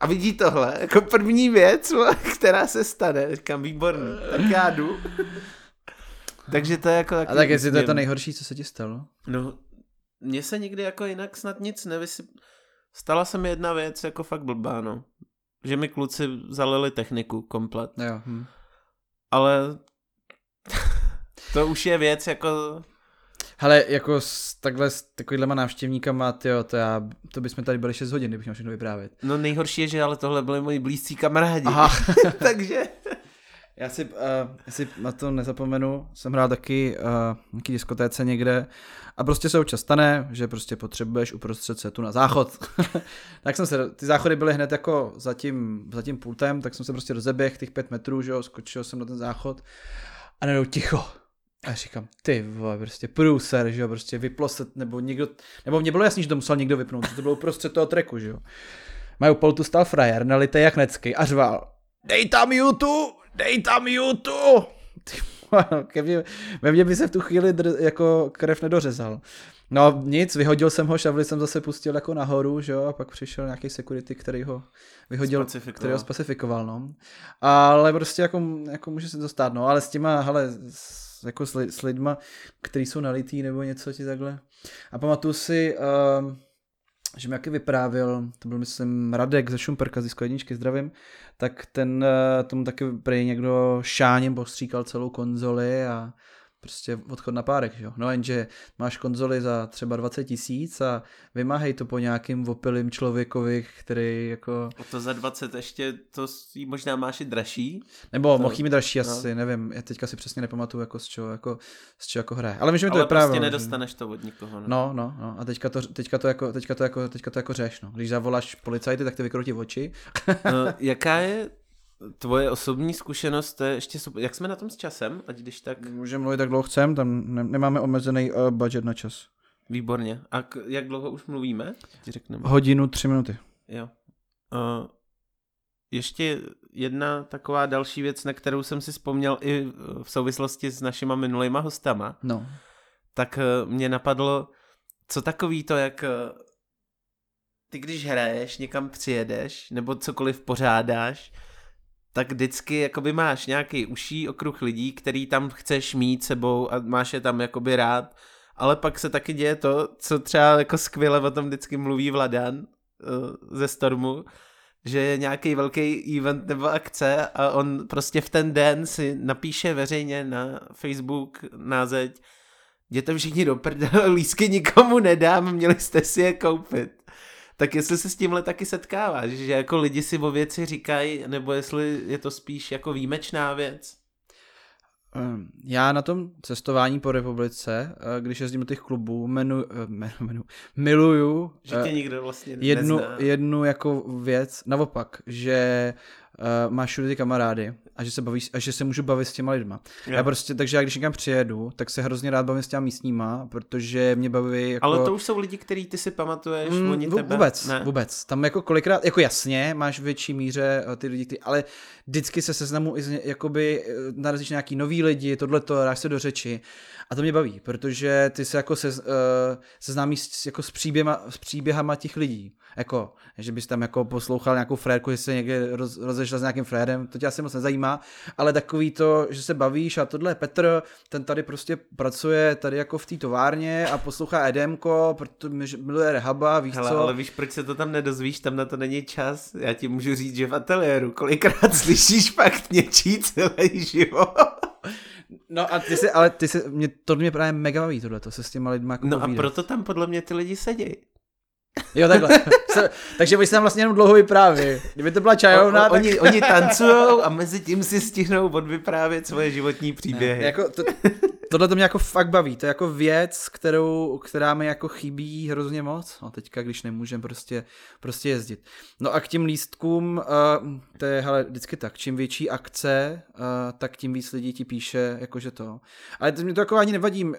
a vidí tohle, jako první věc, která se stane. Říkám, výborný, tak já jdu. Takže to je jako A tak jestli to je to nejhorší, co se ti stalo? No, mně se nikdy jako jinak snad nic nevysy... Stala se mi jedna věc jako fakt blbá, no. Že mi kluci zalili techniku komplet. Jo. Hm. Ale to už je věc jako... Hele, jako s takhle s takovýhlema návštěvníkama, tyjo, to, já, to bychom tady byli 6 hodin, kdybych měl všechno vyprávět. No nejhorší je, že ale tohle byli moji blízcí kamarádi. Aha. Takže... Já si, uh, já si na to nezapomenu, jsem hrál taky uh, nějaký diskotéce někde a prostě se občas stane, že prostě potřebuješ uprostřed setu na záchod. tak jsem se, ty záchody byly hned jako za tím, za tím pultem, tak jsem se prostě rozeběhl těch pět metrů, že jo, skočil jsem na ten záchod a najednou ticho. A říkám, ty vole, prostě průser, že jo, prostě vyploset, nebo někdo, nebo mě bylo jasný, že to musel někdo vypnout, to bylo uprostřed toho treku, že jo. Mají poltu stál frajer, nalité jak necky a řval, dej tam YouTube, dej tam YouTube. Ty ke mně, ve mně by se v tu chvíli dr, jako krev nedořezal. No nic, vyhodil jsem ho, šavli jsem zase pustil jako nahoru, že jo, a pak přišel nějaký security, který ho vyhodil, který ho specifikoval, no. Ale prostě jako, jako může se to stát, no, ale s těma, hele, s, jako s, s lidma, kteří jsou nalitý nebo něco ti takhle. A pamatuju si, uh, že mi jaký vyprávěl, to byl myslím Radek ze Šumperka z jedničky, zdravím, tak ten eh, tomu taky prej někdo šáněm postříkal celou konzoli a prostě odchod na párek, jo. No jenže máš konzoli za třeba 20 tisíc a vymáhej to po nějakým opilým člověkovi, který jako... A to za 20 ještě, to možná máš i dražší? Nebo to... mohl mi dražší no. asi, nevím, já teďka si přesně nepamatuju, jako z čeho jako, z čeho jako hraje. Ale myslím, že mi to Ale je prostě nedostaneš to od nikoho. Ne? No, no, no. A teďka to, teďka to jako, teďka to jako, teďka to jako řeš, no. Když zavoláš policajty, tak ty vykroutí oči. no, jaká je Tvoje osobní zkušenost, je ještě super. Jak jsme na tom s časem, ať když tak... Můžeme mluvit tak dlouho chcem, tam ne- nemáme omezený uh, budget na čas. Výborně. A k- jak dlouho už mluvíme? Ti řekneme. Hodinu, tři minuty. Jo. Uh, ještě jedna taková další věc, na kterou jsem si vzpomněl i v souvislosti s našima minulýma hostama, No. tak eh, mě napadlo, co takový to, jak ty když hraješ, někam přijedeš, nebo cokoliv pořádáš, tak vždycky jakoby máš nějaký uší okruh lidí, který tam chceš mít sebou a máš je tam jakoby rád, ale pak se taky děje to, co třeba jako skvěle o tom vždycky mluví Vladan uh, ze Stormu, že je nějaký velký event nebo akce a on prostě v ten den si napíše veřejně na Facebook na zeď, jděte všichni do prdele, lísky nikomu nedám, měli jste si je koupit. Tak jestli se s tímhle taky setkáváš, že jako lidi si o věci říkají, nebo jestli je to spíš jako výjimečná věc? Ehm, Já na tom cestování po republice, eh, když jezdím do těch klubů, menu, eh, menu, menu, miluju Že eh, tě nikdo vlastně jednu, nezná. jednu jako věc, naopak, že uh, máš všude ty kamarády a že se bavíš, a že se můžu bavit s těma lidma. Jo. Já prostě, takže já když někam přijedu, tak se hrozně rád bavím s těma místníma, protože mě baví jako... Ale to už jsou lidi, který ty si pamatuješ, Mm, oni tebe. Vůbec, ne. vůbec. Tam jako kolikrát, jako jasně, máš v větší míře eh, ty lidi, ty, ale vždycky se seznamu i z, jakoby eh, narazíš na nějaký nový lidi, tohleto, dáš se do řeči a to mě baví, protože ty se jako se, uh, seznámíš s, jako s, příběhama, s příběhama těch lidí. Jako, že bys tam jako poslouchal nějakou frérku, že se někde roz, rozešel s nějakým frérem, to tě asi moc nezajímá, ale takový to, že se bavíš a tohle je Petr, ten tady prostě pracuje tady jako v té továrně a poslouchá EDMko, protože miluje rehaba, víš Hele, co? ale víš, proč se to tam nedozvíš, tam na to není čas. Já ti můžu říct, že v ateliéru kolikrát slyšíš fakt něčí celý život. No a ty si, ale ty si, mě, to mě právě mega baví tohle, to se s těma lidma jako No a povídat. proto tam podle mě ty lidi sedí. Jo, takhle. Takže vy jste tam vlastně jenom dlouho vypráví. Kdyby to byla čajovna, O, o, tak... oni, oni tancujou a mezi tím si stihnou odvyprávět svoje životní příběhy. Ne, jako to, tohle to mě jako fakt baví, to je jako věc, kterou, která mi jako chybí hrozně moc, no teďka, když nemůžem prostě, prostě jezdit. No a k těm lístkům, uh, to je hele, vždycky tak, čím větší akce, uh, tak tím víc lidí ti píše, jakože to. Ale to mě to jako ani nevadí, uh,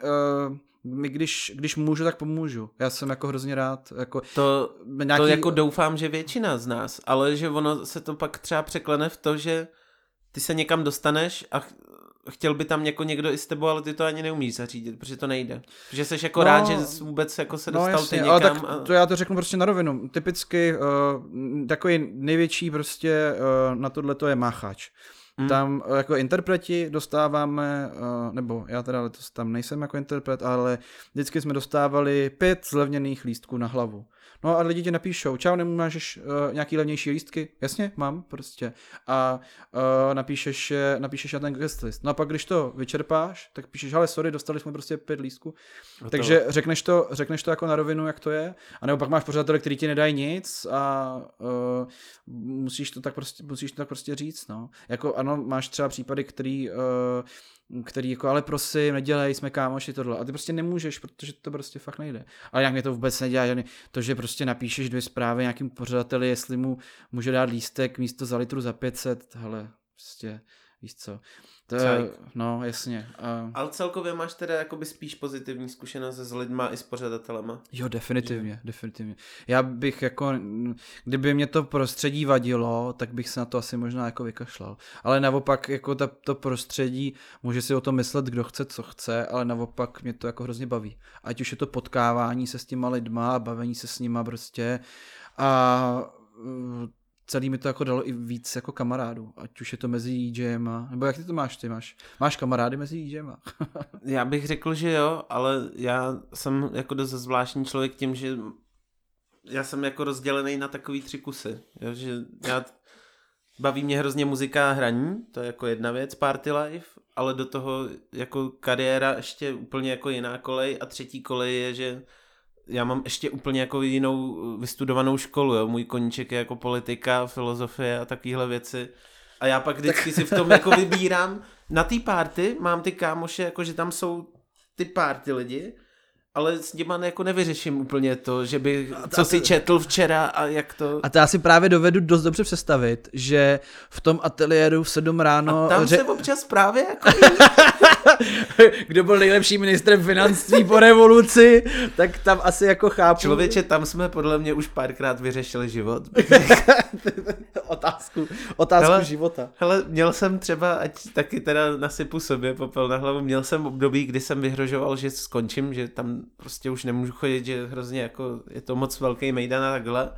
my když, když můžu, tak pomůžu. Já jsem jako hrozně rád, jako To, nějaký... to jako doufám, že většina z nás, ale že ono se to pak třeba překlene v to, že ty se někam dostaneš a ch- chtěl by tam jako někdo i s tebou, ale ty to ani neumíš zařídit, protože to nejde. Že jsi jako No, rád, že jsi vůbec jako se dostal ty někam. ale tak a... to já to řeknu prostě na rovinu. Typicky uh, takový největší prostě uh, na tohle to je máchač. Mm. Mm. Tam uh, jako interpreti dostáváme, uh, nebo já teda letos tam nejsem jako interpret, ale vždycky jsme dostávali pět zlevněných lístků na hlavu. No a lidi ti napíšou, čau, nemáš uh, nějaký levnější lístky? Jasně, mám prostě. A uh, napíšeš, napíšeš na ten guest list. No a pak když to vyčerpáš, tak píšeš, ale sorry, dostali jsme prostě pět lístků. Hotovo. Takže řekneš to, řekneš to jako na rovinu, jak to je, a nebo pak máš pořadatele, který ti nedají nic a uh, musíš to tak prostě, musíš to tak prostě říct, no. Jako ano, máš třeba případy, který, uh, který jako, ale prosím, nedělej, jsme kámoši tohle. A ty prostě nemůžeš, protože to prostě fakt nejde. Ale jak mě to vůbec nedělá, žádný, to, že prostě napíšeš dvě zprávy nějakým pořadateli, jestli mu může dát lístek místo za litru za 500, hele, prostě, víš co. To, Cajk. no, jasně. A... Ale celkově máš teda jakoby spíš pozitivní zkušenost s lidma i s pořadatelema. Jo, definitivně, definitivně. Já bych jako, kdyby mě to prostředí vadilo, tak bych se na to asi možná jako vykašlal. Ale naopak jako ta, to prostředí, může si o tom myslet, kdo chce, co chce, ale naopak mě to jako hrozně baví. Ať už je to potkávání se s těma lidma, bavení se s nima prostě a celý mi to jako dalo i víc jako kamarádů, ať už je to mezi DJema, nebo jak ty to máš, ty máš? Máš kamarády mezi DJema? Já bych řekl, že jo, ale já jsem jako dost zvláštní člověk tím, že já jsem jako rozdělený na takový tři kusy. Jo, že já baví mě hrozně muzika a hraní, to je jako jedna věc, party life, ale do toho jako kariéra ještě úplně jako jiná kolej a třetí kolej je, že já mám ještě úplně jako jinou vystudovanou školu, jo. můj koníček je jako politika, filozofie a takovéhle věci. A já pak vždycky si v tom jako vybírám. Na té party mám ty kámoše, jako že tam jsou ty party lidi ale s nima jako nevyřeším úplně to, že by, A co a si četl včera a jak to... A to já si právě dovedu dost dobře představit, že v tom ateliéru v 7 ráno... a tam ře- se občas právě jako... Kdo byl nejlepší ministrem financí po revoluci, tak tam asi jako chápu Člověče, tam jsme podle mě už párkrát vyřešili život. otázku, otázku Hele, života. Hele, měl jsem třeba, ať taky teda nasypu sobě popel na hlavu, měl jsem období, kdy jsem vyhrožoval, že skončím, že tam prostě už nemůžu chodit, že hrozně jako je to moc velký mejdan a takhle.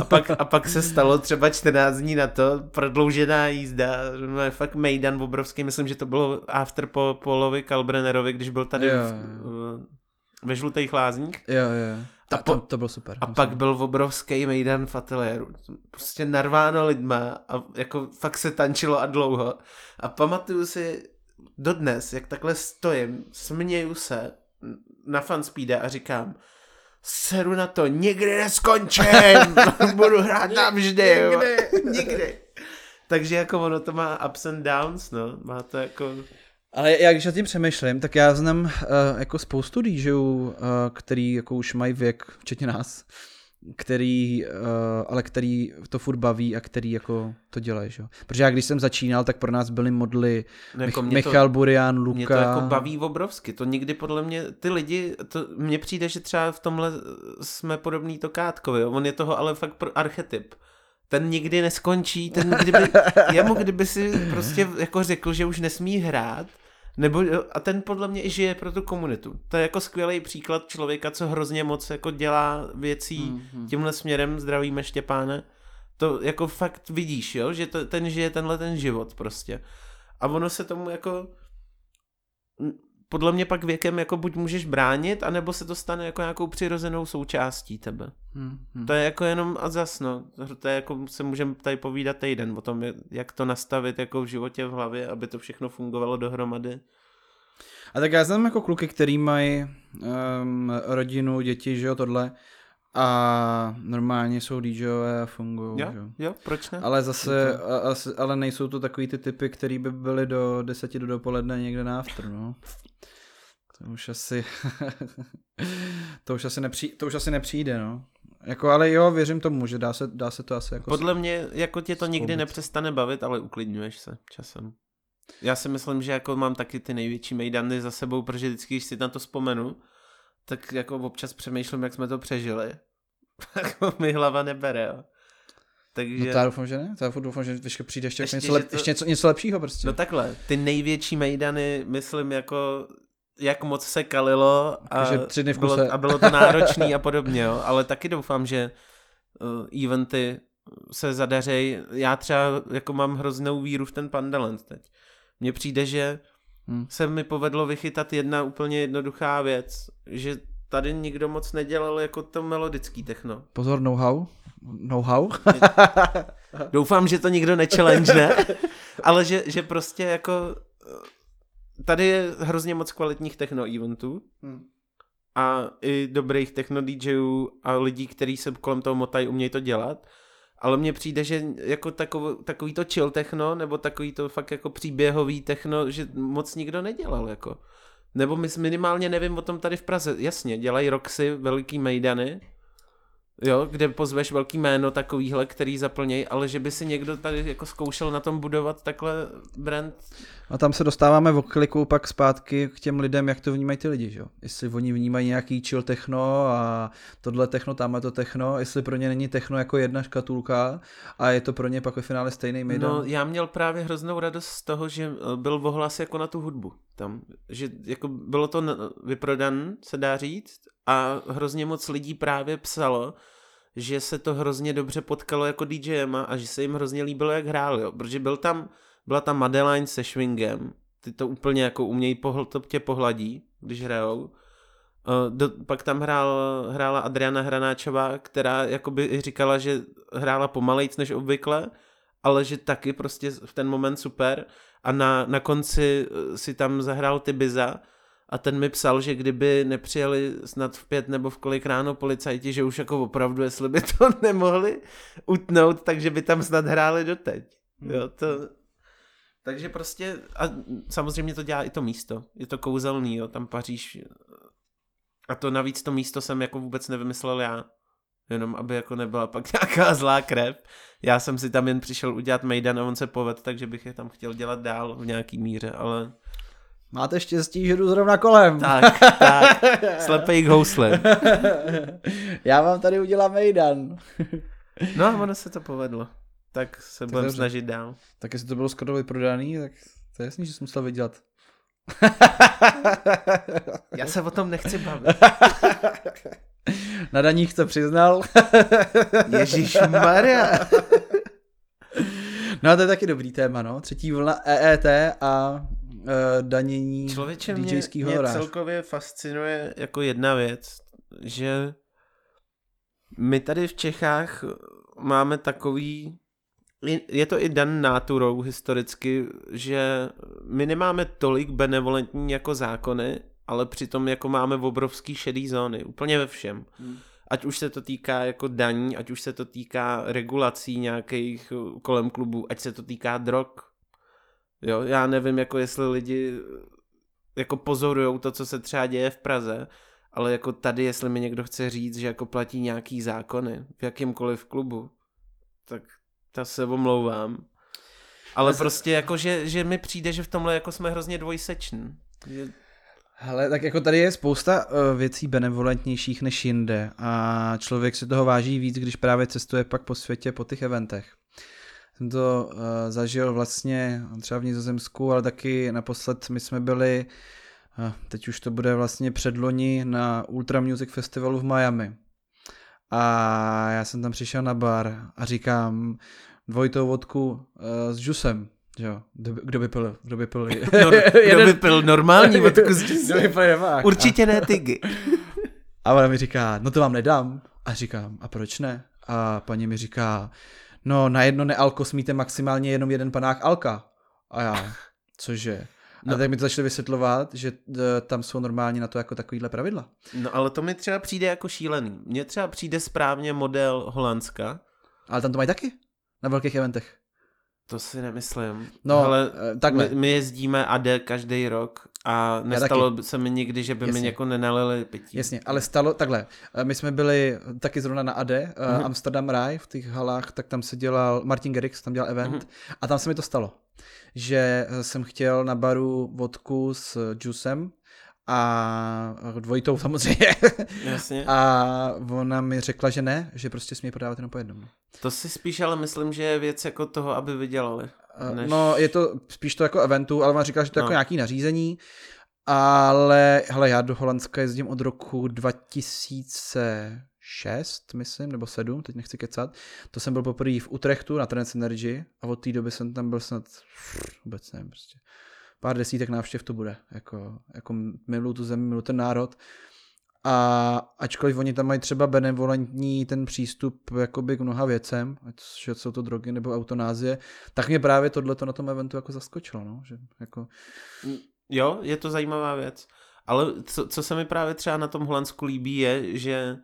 A pak, a pak se stalo třeba 14 dní na to, prodloužená jízda, no, je fakt mejdan obrovský, myslím, že to bylo after po Polovi Kalbrennerovi, když byl tady Jo, v, ve žlutých lázních. Jo, jo. A A po- to, to bylo super. A pak byl obrovský mejdan v ateliéru. Prostě narváno lidma a jako fakt se tančilo a dlouho. A pamatuju si dodnes, jak takhle stojím, směju se na fanspeede a říkám seru na to, nikdy neskončím, budu hrát navždy, jo. nikdy. Takže jako ono to má ups and downs, no, má to jako... Ale já když nad tím přemýšlím, tak já znám uh, jako spoustu DJů, uh, který jako už mají věk, včetně nás, který, uh, ale který to furt baví a který jako to dělají, že. Protože já když jsem začínal, tak pro nás byly modly No, jako Mich- to- Michal Burian, Luka. Mě to jako baví obrovsky, to nikdy podle mě, ty lidi, to, mně přijde, že třeba v tomhle jsme podobný to Kátkovi, on je toho ale fakt pro archetyp. Ten nikdy neskončí, ten kdyby, jemu kdyby si prostě jako řekl, že už nesmí hrát, nebo, a ten podle mě i žije pro tu komunitu. To je jako skvělý příklad člověka, co hrozně moc jako dělá věcí Mhm. tímhle směrem, zdravíme Štěpáne, to jako fakt vidíš, jo, že to, ten žije tenhle ten život prostě. A ono se tomu jako podle mě pak věkem jako buď můžeš bránit, anebo se to stane jako nějakou přirozenou součástí tebe. Hmm, hmm. To je jako jenom a zas, no. To je jako, se můžeme tady povídat týden o tom, jak- to nastavit jako v životě v hlavě, aby to všechno fungovalo dohromady. A tak já znám jako kluky, který mají um, rodinu, děti, že jo, tohle. A normálně jsou DJové a fungují, Jo, jo. jo, proč ne? Ale zase, a, asi, ale nejsou to takový ty typy, který by byly do deseti do dopoledne někde na after, no. To už asi, to už asi, nepří, to už asi nepřijde, no. Jako, ale jo, věřím tomu, že dá se, dá se to asi jako... Podle mě, jako tě to nikdy nepřestane bavit, ale uklidňuješ se časem. Já si myslím, že jako mám taky ty největší mejdany za sebou, protože vždycky, když si na to vzpomenu, tak jako občas přemýšlím, jak jsme to přežili. jako mi hlava nebere, jo. Takže... No to já doufám, že ne. To já doufám, že ještě přijde ještě, Ještě, něco, lep, to- ještě něco, něco lepšího prostě. No takhle, ty největší mejdany, myslím jako jak moc se kalilo a, Takže tři dny v kuse. bylo, a bylo to náročný a podobně, jo. ale taky doufám, že uh, eventy se zadařej. Já třeba jako mám hroznou víru v ten Pandaland teď. Mně přijde, že Hmm. se mi povedlo vychytat jedna úplně jednoduchá věc, že tady nikdo moc nedělal jako to melodický techno. Pozor, know-how. Know-how. Doufám, že to nikdo nechallenge, ne? Ale že, že prostě jako eh, tady je hrozně moc kvalitních techno eventů Hmm. a i dobrých techno DJů a lidí, kteří se kolem toho motají, umějí to dělat. Ale mně přijde, že jako takový, takový to chill techno, nebo takový to fakt jako příběhový techno, že moc nikdo nedělal, jako. Nebo my minimálně nevím o tom tady v Praze. Jasně, dělají Roxy, veliký mejdany, jo, kde pozveš velký jméno takovýhle, který zaplněj, ale že by si někdo tady jako zkoušel na tom budovat takhle brand, A tam se dostáváme v kliku pak zpátky k těm lidem, jak to vnímají ty lidi, že jo? Jestli oni vnímají nějaký chill techno a tohle techno, tamhle to techno, jestli pro ně není techno jako jedna škatulka a je to pro ně pak ve finále stejný mejdan. No, já měl právě hroznou radost z toho, že eh, byl ohlas jako na tu hudbu tam, že jako bylo to vyprodan, se dá říct, a hrozně moc lidí právě psalo, že se to hrozně dobře potkalo jako DJema a že se jim hrozně líbilo, jak hráli, jo. protože byl tam, byla tam Madeline se Schwingem, ty to úplně jako umějí, pohl, to tě pohladí, když hrajou. Eh, Do, pak tam hrál, hrála Adriana Hranáčová, která jakoby říkala, že hrála pomalejc než obvykle, ale že taky prostě v ten moment super a na, na konci eh, si tam zahrál Tibiza a ten mi psal, že kdyby nepřijeli snad v pět nebo v kolik ráno policajti, že už jako opravdu, jestli by to nemohli utnout, takže by tam snad hráli doteď. Jo, to... Takže prostě, a samozřejmě to dělá i to místo. Je to kouzelný, jo, tam paříš A to navíc to místo jsem jako vůbec nevymyslel já. Jenom aby jako nebyla pak nějaká zlá krev. Já jsem si tam jen přišel udělat Mejdan a on se poved, takže bych je tam chtěl dělat dál v nějaký míře, ale... Máte štěstí, že jdu zrovna kolem. Tak, tak. Slepej k houslem. Já vám tady udělám Mejdan. No a ono se to povedlo. Tak se budeme snažit dál. Tak jestli to bylo skoro vyprodaný, tak to je jasný, že jsem musel vydělat. Já se o tom nechci bavit. Na daních to přiznal. Ježíš Maria. No a to je taky dobrý téma, no. Třetí vlna EET a uh, danění Člověče, mě, DJskýho mě horáře. celkově fascinuje jako jedna věc, že my tady v Čechách máme takový, je to i dan náturou historicky, že my nemáme tolik benevolentní jako zákony, ale přitom jako máme obrovský šedý zóny, úplně ve všem. Hmm. Ať už se to týká jako daní, ať už se to týká regulací nějakých kolem klubů, ať se to týká drog. Jo, já nevím, jako jestli lidi jako pozorujou to, co se třeba děje v Praze, ale jako tady, jestli mi někdo chce říct, že jako platí nějaký zákony v jakýmkoliv klubu, tak ta se omlouvám. Ale se- prostě jako, že, že mi přijde, že v tomhle jako jsme hrozně dvojseční. Že... Hele, tak jako tady je spousta uh, věcí benevolentnějších než jinde a člověk si toho váží víc, když právě cestuje pak po světě po těch eventech. Jsem to uh, zažil vlastně třeba v Nizozemsku, ale taky naposled my jsme byli, uh, teď už to bude vlastně předloni na Ultra Music Festivalu v Miami. A já jsem tam přišel na bar a říkám dvojitou vodku uh, s džusem. Jo, kdo by, kdo by pil, kdo by pil, No, kdo by pil normální vodku s nevák. Určitě ne tygy. A ona mi říká, no to vám nedám. A říkám, a proč ne? A paní mi říká, no na jedno nealko smíte maximálně jenom jeden panák alka. A já, cože? A No. tak mi to začali vysvětlovat, že e, tam jsou normálně na to jako takovýhle pravidla. No ale to mi třeba přijde jako šílený. Mně třeba přijde správně model Holandska. Ale tam to mají taky. Na velkých eventech. To si nemyslím. No, ale eh, takhle. My, my jezdíme AD každý rok a nestalo se mi nikdy, že by mi Jasně. jako nenalili pití. Jasně, ale stalo takhle. e, My jsme byli taky zrovna na AD, Mhm. uh-huh. Amsterdam Rye v těch halách, tak tam se dělal, Martin Gerix tam dělal event uh-huh. a tam se mi to stalo, že eh, jsem chtěl na baru vodku s džusem a dvojitou samozřejmě. Jasně. a ona mi řekla, že ne, že prostě smí prodávat jenom po jednom. To si spíš ale myslím, že je věc jako toho, aby vydělali. Eh, Než- No, je to spíš to jako eventu, ale ona říkala, že to je No. jako nějaký nařízení. Ale, hele, já do Holandska jezdím od roku 2006, myslím, nebo 7, teď nechci kecat. To jsem byl poprvé v Utrechtu na Trans Energy a od té doby jsem tam byl snad, vůbec nevím, prostě pár desítek návštěv to bude. Jako, jako miluju tu zemi, miluju ten národ. A ačkoliv oni tam mají třeba benevolentní ten přístup jakoby k mnoha věcem, ať jsou to drogy nebo autonázie, tak mě právě tohle na tom eventu jako zaskočilo, no, že jako, Jo, je to zajímavá věc. Ale co, co se mi právě třeba na tom Holandsku líbí je, že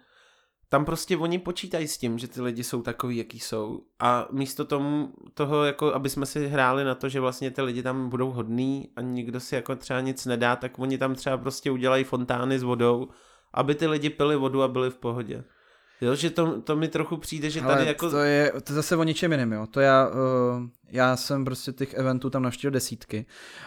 tam prostě oni počítají s tím, že ty lidi jsou takový, jaký jsou. A místo tomu, toho, jako aby jsme si hráli na to, že vlastně ty lidi tam budou hodný a nikdo si jako třeba nic nedá, tak oni tam třeba prostě udělají fontány s vodou, aby ty lidi pili vodu a byli v pohodě. Jo, že to, to mi trochu přijde, že tady Ale jako... to je to je zase o ničem jiném, jo. To já, uh, já jsem prostě těch eventů tam navštívil desítky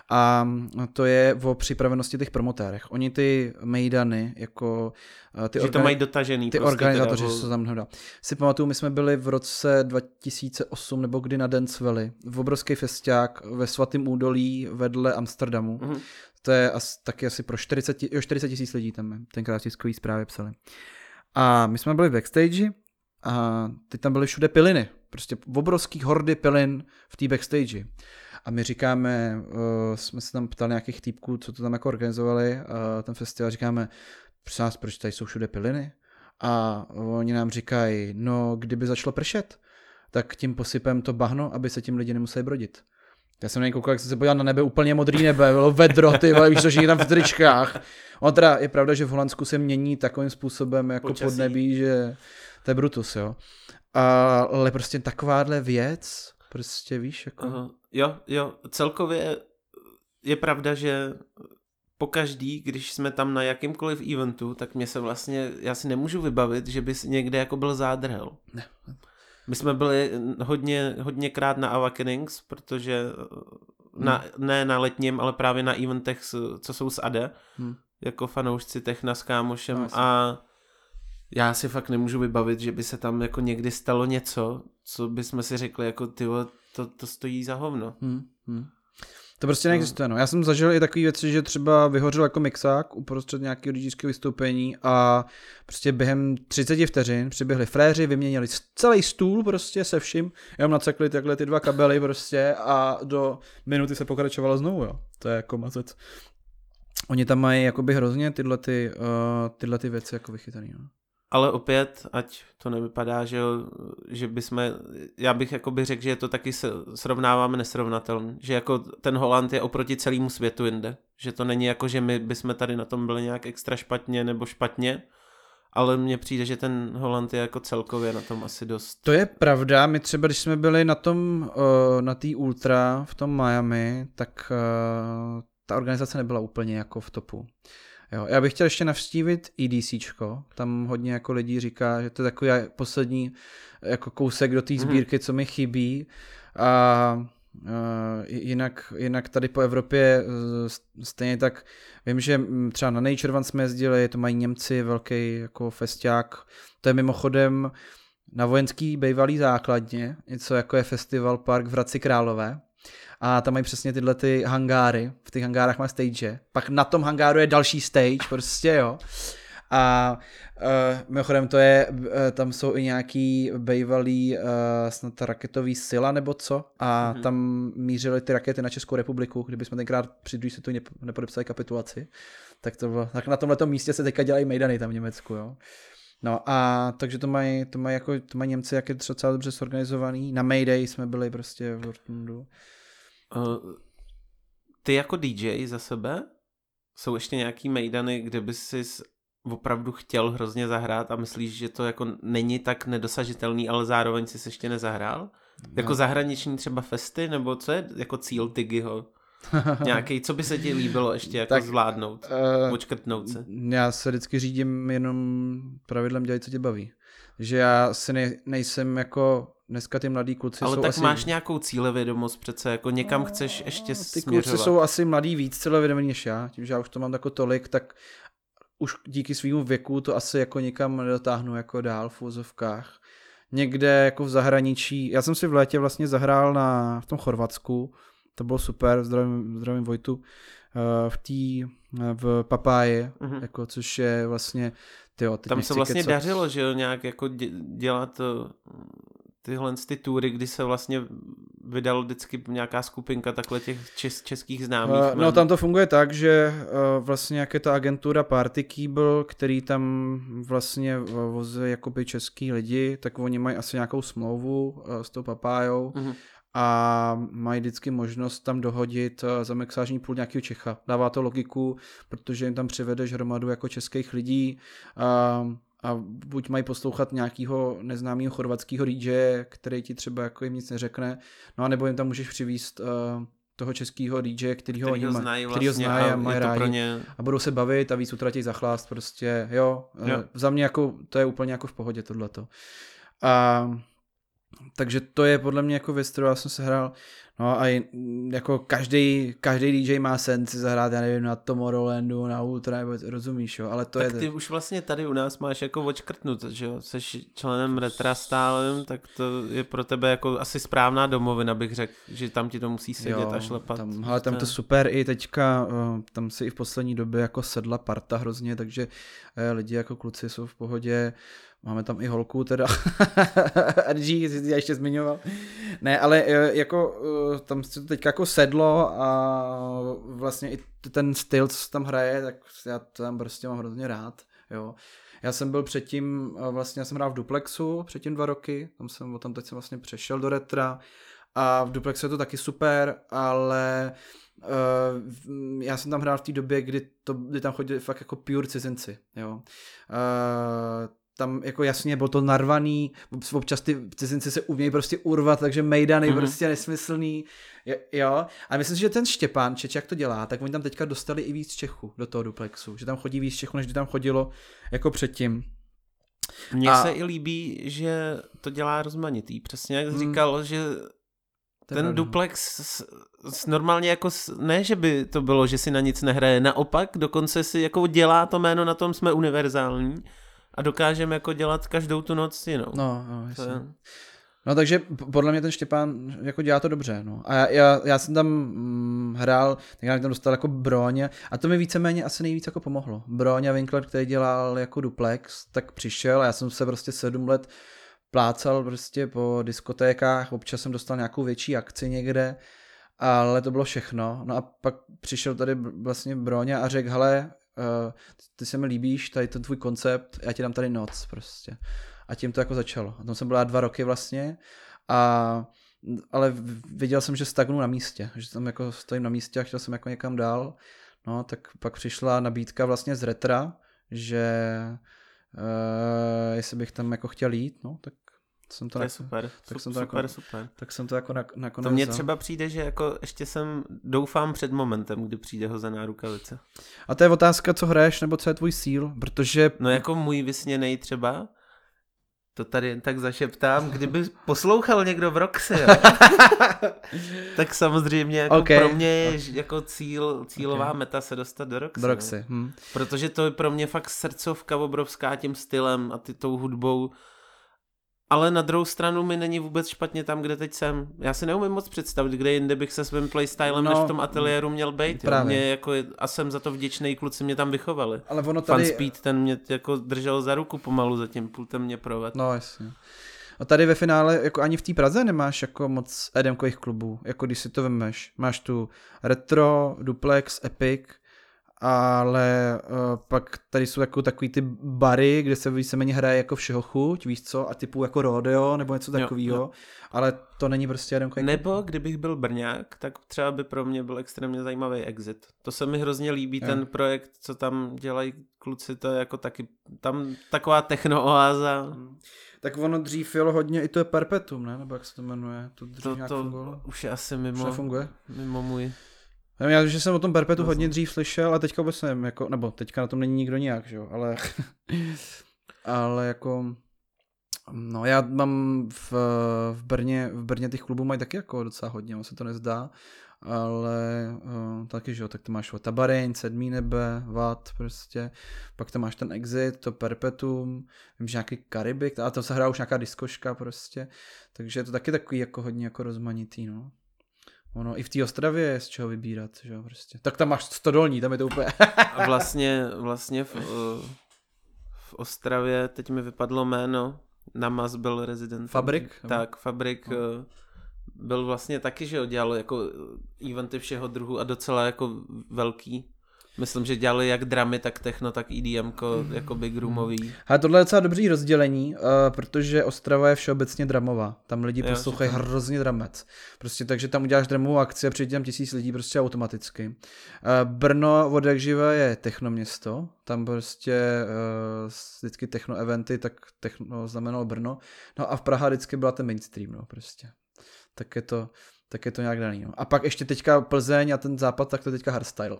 a to je o připravenosti těch promotérech. Oni ty mejdany, jako uh, ty, že to organi- mají dotažený. ty prostě organizátoři, co se tam hledá. Si pamatuju, my jsme byli v roce 2008 nebo kdy na Dance Valley, v obrovský festiák ve svatém údolí vedle Amsterdamu. Mhm. To je as, taky asi pro 40, ti- jo, 40 tisíc lidí tam tenkrát tiskový zprávy psali. A my jsme byli v backstage a teď tam byly všude piliny. Prostě obrovský hordy pilin v té backstage. A my říkáme, uh, jsme se tam ptali nějakých týpků, co to tam jako organizovali, uh, ten festival, říkáme, prosím vás, proč tady jsou všude piliny? A oni nám říkají, no kdyby začalo pršet, tak tím posypem to bahno, aby se tím lidi nemuseli brodit. Já jsem na něj koukal, jak jsem se podíval na nebe, úplně modrý nebe, bylo vedro, ty vole, víš, všichni tam v tričkách. On teda je pravda, že v Holandsku se mění takovým způsobem jako Počasí. podnebí, že to je brutus, jo. Ale prostě takováhle věc, prostě víš, jako... Aha. Jo, jo, celkově je pravda, že pokaždý, když jsme tam na jakýmkoliv eventu, tak mě se vlastně, já si nemůžu vybavit, že bys někde jako byl zádrhel. Ne. My jsme byli hodně, hodněkrát na Awakenings, protože na, hmm. ne na letním, ale právě na eventech, co jsou s ADE, hmm. jako fanoušci Techna s kámošem no, a já si fakt nemůžu vybavit, že by se tam jako někdy stalo něco, co bychom si řekli jako ty to, to stojí za hovno. Hmm. Hmm. To prostě neexistuje. No. Já jsem zažil i takové věci, že třeba vyhořel jako mixák uprostřed nějakého rodičského vystoupení a prostě během 30 vteřin přiběhli fréři, vyměnili celý stůl prostě se vším, jenom nacekli takhle ty dva kabely prostě a do minuty se pokračovalo znovu, jo. To je jako mazec. Oni tam mají jakoby hrozně tyhle, ty, uh, tyhle ty věci jako vychytaný. No. Ale opět, ať to nevypadá, že, že bychom, já bych jako řekl, že to taky srovnáváme nesrovnatelné, že jako ten Holand je oproti celému světu jinde, že to není jako, že my bychom tady na tom byli nějak extra špatně nebo špatně, ale mně přijde, že ten Holand je jako celkově na tom asi dost. To je pravda, my třeba, když jsme byli na tom, na té Ultra v tom Miami, tak ta organizace nebyla úplně jako v topu. Jo, já bych chtěl ještě navštívit EDC, tam hodně jako lidí říká, že to je takový poslední jako kousek do té mhm. sbírky, co mi chybí. A Uh, jinak, jinak tady po Evropě uh, stejně tak vím, že třeba na Nature One jsme jezdili, to mají Němci, velký jako festiák, to je mimochodem na vojenský bývalý základně, něco jako je Festival Park v Hradci Králové, a tam mají přesně tyhle ty hangáry, v těch hangárech má stage, pak na tom hangáru je další stage, prostě jo. A uh, mimochodem to je, uh, tam jsou i nějaký bývalý uh, snad raketový sila nebo co a mm-hmm. tam mířily ty rakety na Českou republiku, kdyby jsme tenkrát při druhé světové nepodepsali kapitulaci. Tak, to bylo, tak na tomhle místě se teďka dělají mejdany tam v Německu, jo. No a takže to mají, to mají, jako, to mají Němci, jak je docela dobře zorganizovaný. Na Mayday jsme byli prostě v Dortmundu. Uh, ty jako DJ za sebe jsou ještě nějaký mejdany, kde bys si opravdu chtěl hrozně zahrát a myslíš, že to jako není tak nedosažitelný, ale zároveň si ještě nezahrál? No. Jako zahraniční třeba festy, nebo co je jako cíl Tigyho? Nějaký, co by se ti líbilo ještě jako tak, zvládnout, uh, očkrtnout se? Já se vždycky řídím jenom pravidlem dělej, co tě baví. Že já si ne, nejsem jako dneska ty mladí kluci Ale jsou tak asi... máš nějakou cílevědomost přece, jako někam no, chceš ještě Ty směřovat. kluci jsou asi mladí víc cílevědomí než já, tím, že já už to mám jako tolik, tak už díky svýmu věku to asi jako někam nedotáhnu jako dál v úzovkách. Někde jako v zahraničí, já jsem si v létě vlastně zahrál na, v tom Chorvatsku, to bylo super, zdravím, zdravím Vojtu, eh, v té v Papáji, mm-hmm. jako, což je vlastně tyjo, Tam se vlastně kecat. dařilo, že jo, nějak jako dělat tyhle ty tury, kdy se vlastně vydal vždycky nějaká skupinka takhle těch čes, českých známých. Uh, no tam to funguje tak, že uh, vlastně jak je ta agentura Party Keeble, který tam vlastně vozí jakoby český lidi, tak oni mají asi nějakou smlouvu uh, s tou papájou uh-huh. a mají vždycky možnost tam dohodit uh, za mixážní půl nějakého Čecha. Dává to logiku, protože jim tam přivedeš hromadu jako českých lidí. Uh, a buď mají poslouchat nějakého neznámého chorvatského DJ, který ti třeba jako jim nic neřekne, no a nebo jim tam můžeš přivíst uh, toho českého DJ, kterýho, který ho znají, vlastně ho znají a, a mají rádi ně... a budou se bavit a víc utratí za chlást prostě, jo, jo. za mě jako, to je úplně jako v pohodě tohleto. A takže to je podle mě jako věc, kterou já jsem se hrál. No a jako každý, každý DJ má sen si zahrát, já nevím, na Tomorrowlandu, na Ultra, nebo rozumíš, jo, ale to tak je... ty už vlastně tady u nás máš jako očkrtnut, že jo, jsi členem Retra stálem, tak to je pro tebe jako asi správná domovina, bych řekl, že tam ti to musí sedět jo, a šlepat. Tam, ale tam to super i teďka, eh, tam si i v poslední době jako sedla parta hrozně, takže eh, lidi jako kluci jsou v pohodě, Máme tam i holku teda, RG, jsi já ještě zmiňoval. Ne, ale e, jako e, tam se to teď jako sedlo a vlastně i ten styl, co tam hraje, tak já to tam prostě mám hrozně rád, jo. Já jsem byl předtím, e, vlastně já jsem hrál v Duplexu předtím dva roky, tam jsem, tam teď jsem vlastně přešel do Retra a v Duplexu je to taky super, ale já jsem tam hrál v té době, kdy, to, kdy tam chodili fakt jako pure cizinci, jo. Uh, tam jako jasně bylo to narvaný, občas ty cizinci se umějí prostě urvat, takže mejdany mm-hmm. prostě nesmyslný, jo. A myslím si, že ten Štěpán, Čeč, jak to dělá, tak oni tam teďka dostali i víc Čechů do toho duplexu, že tam chodí víc Čechů, než tam chodilo jako předtím. Mně a... se i líbí, že to dělá rozmanitý. Přesně jak hmm. říkal, že ten, ten duplex s, s normálně jako, ne, že by to bylo, že si na nic nehraje, naopak dokonce si jako dělá to jméno, na tom jsme univerzální a dokážeme jako dělat každou tu noc jinou. No, no, jasně. No takže podle mě ten Štěpán jako dělá to dobře. No. A já, já, já jsem tam mm, hrál, tak já tam dostal jako Broň a to mi víceméně asi nejvíc jako pomohlo. Broň a Winkler, který dělal jako duplex, tak přišel a já jsem se prostě sedm let plácal prostě po diskotékách, občas jsem dostal nějakou větší akci někde, ale to bylo všechno. No a pak přišel tady vlastně Broňa a řekl, hele, uh, ty se mi líbíš, tady ten tvůj koncept, já ti dám tady noc prostě a tím to jako začalo. A tam jsem byla dva roky vlastně a ale viděl jsem, že stagnu na místě, že tam jako stojím na místě a chtěl jsem jako někam dál. No, tak pak přišla nabídka vlastně z Retra, že uh, jestli bych tam jako chtěl jít, no, tak jsem to, to je super, tak jsem to super, jako, super. Tak jsem to jako nakonec To mně třeba přijde, že jako ještě jsem doufám před momentem, kdy přijde hozená rukavice. A to je otázka, co hraješ, nebo co je tvůj síl, protože... No jako můj vysněnej třeba, to tady jen tak zašeptám, kdyby poslouchal někdo v Roxy, jo? tak samozřejmě jako okay. pro mě je jako cíl, cílová okay. meta se dostat do Roxy. Do Roxy. Hm. Protože to je pro mě fakt srdcovka obrovská tím stylem a ty tou hudbou ale na druhou stranu mi není vůbec špatně tam, kde teď jsem. Já si neumím moc představit, kde jinde bych se svým playstylem no, než v tom ateliéru měl být. Právě. Mě jako, a jsem za to vděčný, kluci mě tam vychovali. Ale ono tady... Fan Speed, ten mě jako držel za ruku pomalu za tím pultem mě proved. No jasně. A tady ve finále, jako ani v té Praze nemáš jako moc edemkových klubů, jako když si to vemeš. Máš tu Retro, Duplex, Epic, ale uh, pak tady jsou jako takový ty bary, kde se víceméně hraje jako všeho chuť, víš co, a typu jako rodeo nebo něco takového, ale to není prostě jeden jako... Nebo kdybych byl Brňák, tak třeba by pro mě byl extrémně zajímavý exit. To se mi hrozně líbí, jo. ten projekt, co tam dělají kluci, to je jako taky, tam taková technooáza. Hmm. Tak ono dřív jelo hodně, i to je Perpetuum, ne? Nebo jak se to jmenuje? To, to, to už je asi mimo, už funguje? mimo můj já že jsem o tom Perpetu hodně dřív slyšel a teďka vůbec nevím, jako, nebo teďka na tom není nikdo nějak, že jo, ale, ale jako, no já mám v, v Brně, v Brně těch klubů mají taky jako docela hodně, on se to nezdá, ale uh, taky, že jo, tak to máš Tabareň, Sedmý nebe, Vat prostě, pak tam máš ten Exit, to Perpetuum, vím, že nějaký Karibik, a to se hrá už nějaká diskoška prostě, takže je to taky takový jako hodně jako rozmanitý, no. Ono i v té Ostravě je z čeho vybírat, že jo, prostě. Tak tam máš stodolní, tam je to úplně... A vlastně, vlastně v, v Ostravě, teď mi vypadlo jméno, Namaz byl rezident. Fabrik? Tak, Fabrik no. byl vlastně taky, že jo, dělal jako eventy všeho druhu a docela jako velký. Myslím, že dělali jak dramy, tak techno, tak EDM, jako big roomový. A tohle je docela dobrý rozdělení, uh, protože Ostrava je všeobecně dramová. Tam lidi jo, poslouchají tam... hrozně dramec. Prostě takže tam uděláš dramovou akci a přijde tam tisíc lidí prostě automaticky. Uh, Brno od jak živé je techno město. Tam prostě uh, vždycky techno eventy, tak techno znamenalo Brno. No a v Praha vždycky byla ten mainstream, no prostě. Tak je to, tak je to nějak daný. No. A pak ještě teďka Plzeň a ten západ, tak to teďka hardstyle.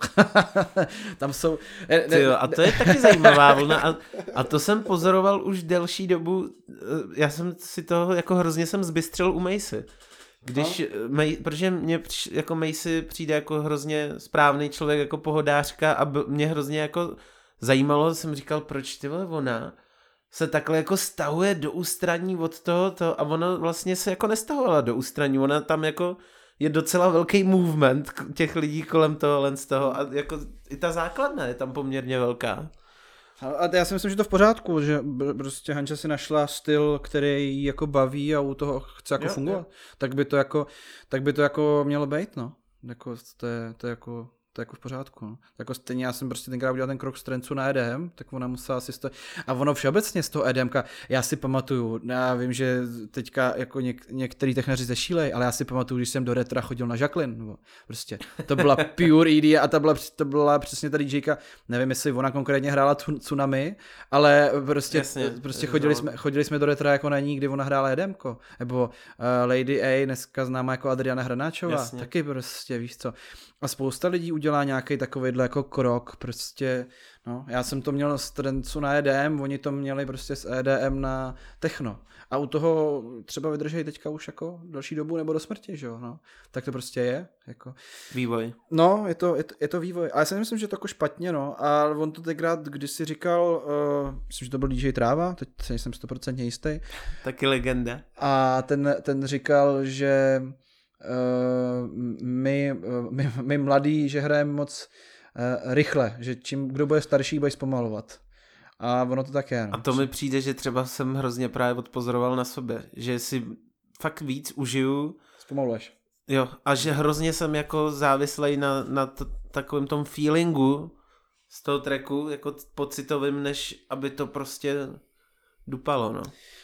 Tam jsou... Ne, ne, Tyjo, a to je taky zajímavá vlna a, a to jsem pozoroval už delší dobu. Já jsem si to jako hrozně jsem zbystřil u Macy. Když, no. Mej, protože mě jako Macy přijde jako hrozně správný člověk, jako pohodářka a mě hrozně jako zajímalo, jsem říkal, proč ty vole ona se takhle jako stahuje do ústraní od toho to, a ona vlastně se jako nestahovala do ústraní, ona tam jako je docela velký movement těch lidí kolem toho, z toho a jako i ta základna je tam poměrně velká. A já si myslím, že to v pořádku, že prostě Hanča si našla styl, který jí jako baví a u toho chce jako jo, fungovat. Jo. Tak by to jako, tak by to jako mělo být, no. Jako, to, je, to je jako to je jako v pořádku. No. Tak jako stejně já jsem prostě tenkrát udělal ten krok z Trencu na EDM, tak ona musela asi to... A ono všeobecně z toho EDMka, já si pamatuju, já vím, že teďka jako něk, některý technaři zešílej, ale já si pamatuju, když jsem do retra chodil na Jacqueline, nebo prostě to byla pure ED a ta byla, to byla přesně ta DJka, nevím, jestli ona konkrétně hrála Tsunami, ale prostě, Jasně, prostě chodili, jsme, chodili jsme do retra jako na ní, kdy ona hrála EDMko, nebo uh, Lady A, dneska známá jako Adriana Hranáčová, Jasně. taky prostě, víš co. A spousta lidí udělá nějaký takovýhle jako krok, prostě, no, já jsem to měl z Trencu na EDM, oni to měli prostě s EDM na techno. A u toho třeba vydržej teďka už jako další dobu nebo do smrti, že jo, no. Tak to prostě je, jako. Vývoj. No, je to, je to, je to vývoj. Ale já si myslím, že to jako špatně, no. A on to tenkrát, když si říkal, uh, myslím, že to byl DJ Tráva, teď jsem 100% jistý. Taky legenda. A ten, ten říkal, že my, uh, my, my mladí, že hrajeme moc uh, rychle, že čím kdo bude starší, bude zpomalovat. A ono to tak je. No. A to mi přijde, že třeba jsem hrozně právě odpozoroval na sobě, že si fakt víc užiju. Zpomaluješ. Jo, a že hrozně jsem jako závislej na, na t- takovém tom feelingu z toho tracku, jako pocitovým, než aby to prostě dupalo, no.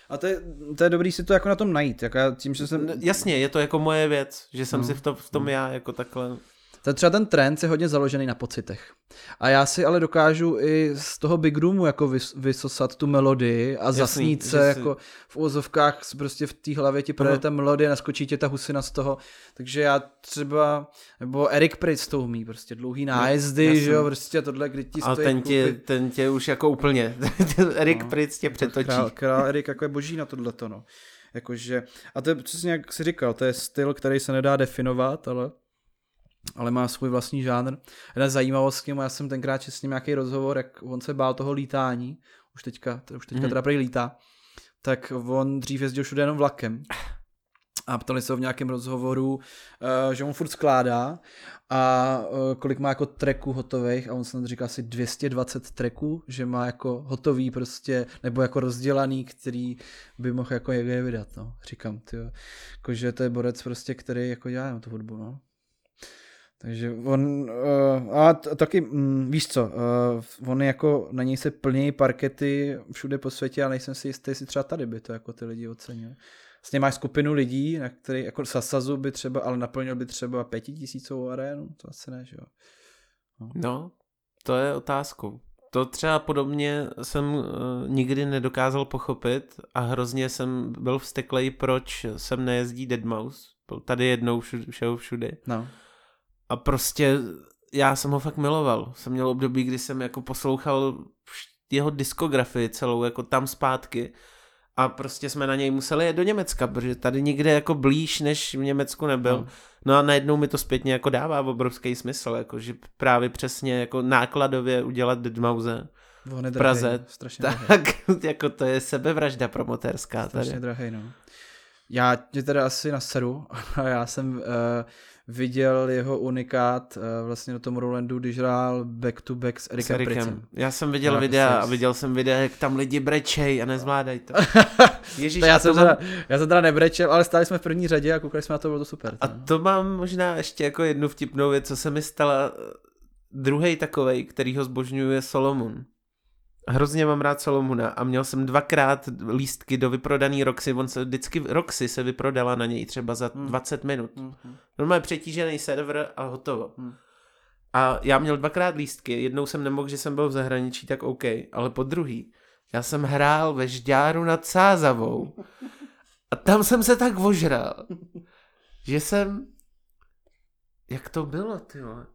A to je, to je dobrý si to jako na tom najít. Jako já tím, že jsem... Jasně, je to jako moje věc, že jsem no. si v, to, v tom no. já jako takhle... To třeba ten trend je hodně založený na pocitech. A já si ale dokážu i z toho Big Roomu jako vys, vysosat tu melodii a Jasný, zasnít se jako v úzovkách prostě v té hlavě ti projde ta melodie, naskočí tě ta husina z toho. Takže já třeba, nebo Eric Pritz to umí, prostě dlouhý nájezdy, Jasný. že jo, prostě tohle, kdy ti A ten tě, ten tě už jako úplně, Eric no, Pritz tě přetočí. Král, král Erik jako je boží na tohleto, no. Jakože, a to je přesně jak jsi říkal, to je styl, který se nedá definovat, ale ale má svůj vlastní žánr. Jedna zajímavost k já jsem tenkrát s ním nějaký rozhovor, jak on se bál toho lítání, už teďka, už teďka mm. teda lítá, tak on dřív jezdil všude jenom vlakem. A ptali se ho v nějakém rozhovoru, uh, že on furt skládá a uh, kolik má jako treků hotových a on se říká asi 220 treků, že má jako hotový prostě, nebo jako rozdělaný, který by mohl jako někde vydat, no. Říkám, ty jako, že to je borec prostě, který jako dělá tu hudbu, no. Takže on, uh, a t- taky, mm, víš co, uh, on jako, na něj se plní parkety všude po světě, ale nejsem si jistý, jestli třeba tady by to jako ty lidi ocenili. Vlastně máš skupinu lidí, na který, jako Sasazu by třeba, ale naplnil by třeba pětitisícovou arénu, to asi ne, že jo. No. no, to je otázkou. To třeba podobně jsem uh, nikdy nedokázal pochopit a hrozně jsem byl vsteklej, proč sem nejezdí Deadmau5. Byl tady jednou všude, všude. No a prostě já jsem ho fakt miloval. Jsem měl období, kdy jsem jako poslouchal jeho diskografii celou, jako tam zpátky a prostě jsme na něj museli jet do Německa, protože tady nikde jako blíž než v Německu nebyl. No, no a najednou mi to zpětně jako dává obrovský smysl, jako že právě přesně jako nákladově udělat Deadmauze v Praze, strašně tak drahý. jako to je sebevražda promotérská. Strašně tady. drahý, no. Já tě teda asi naseru, já jsem uh, viděl jeho unikát uh, vlastně na tom Rolandu, když hrál back to back s Erikem, s Erikem. Já jsem viděl já videa a viděl jsem videa, jak tam lidi brečej a nezvládají to. Ježíš, to já, jsem to mám... teda, já jsem teda nebrečel, ale stáli jsme v první řadě a koukali jsme na to, bylo to super. A to mám možná ještě jako jednu vtipnou věc, co se mi stala. Druhý takovej, který ho zbožňuje Solomon. Hrozně mám rád Solomuna a měl jsem dvakrát lístky do vyprodaný Roxy, on se vždycky, Roxy se vyprodala na něj třeba za hmm. 20 minut. Hmm. Normálně přetížený server a hotovo. Hmm. A já měl dvakrát lístky, jednou jsem nemohl, že jsem byl v zahraničí, tak OK, ale po druhý, já jsem hrál ve Žďáru nad Sázavou a tam jsem se tak ožral, že jsem, jak to bylo, ty vole?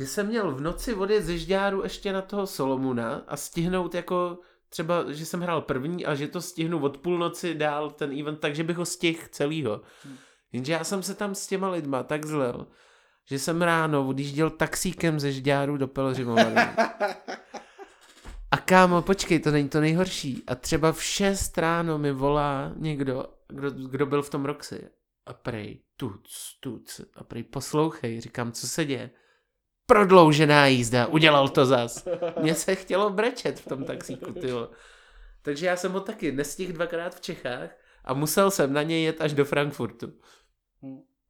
Že jsem měl v noci vody ze žďáru ještě na toho Solomuna a stihnout jako třeba, že jsem hrál první a že to stihnu od půlnoci dál ten event, takže bych ho stihl celýho. Hmm. Jenže já jsem se tam s těma lidma tak zlel, že jsem ráno odjížděl taxíkem ze žďáru do Pelřimovany. A kámo, počkej, to není to nejhorší. A třeba v 6 ráno mi volá někdo, kdo, kdo byl v tom Roxy. A prej, tuc, tuc. A prej, poslouchej, říkám, co se děje prodloužená jízda, udělal to zas. Mně se chtělo brečet v tom taxíku, tyjo. Takže já jsem ho taky nestihl dvakrát v Čechách a musel jsem na něj jet až do Frankfurtu.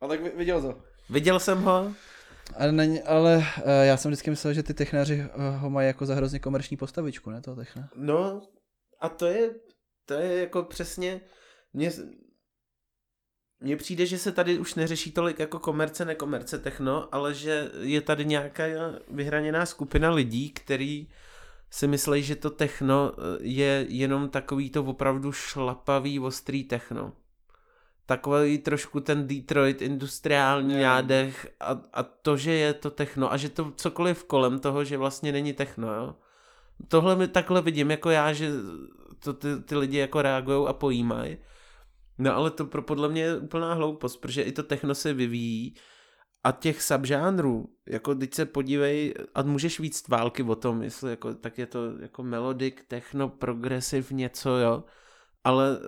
A tak viděl to? Viděl jsem ho Ale, není, ale uh, já jsem vždycky myslel, že ty technáři uh, ho mají jako za hrozně komerční postavičku, ne toho techna? No a to je, to je jako přesně, mně, mně přijde, že se tady už neřeší tolik jako komerce, nekomerce techno, ale že je tady nějaká vyhraněná skupina lidí, který si myslí, že to techno eh, je jenom takový to opravdu šlapavý, ostrý techno. Takový trošku ten Detroit industriální yeah. nádech a, a to, že je to techno a že to cokoliv kolem toho, že vlastně není techno, jo. Tohle mi takhle vidím jako já, že to ty, ty lidi jako reagují a pojímají. No ale to pro podle mě je úplná hloupost, protože i to techno se vyvíjí a těch subžánrů, jako teď se podívej, a můžeš víc války o tom, jestli jako, tak je to jako melodic, techno, progresiv, něco, jo, ale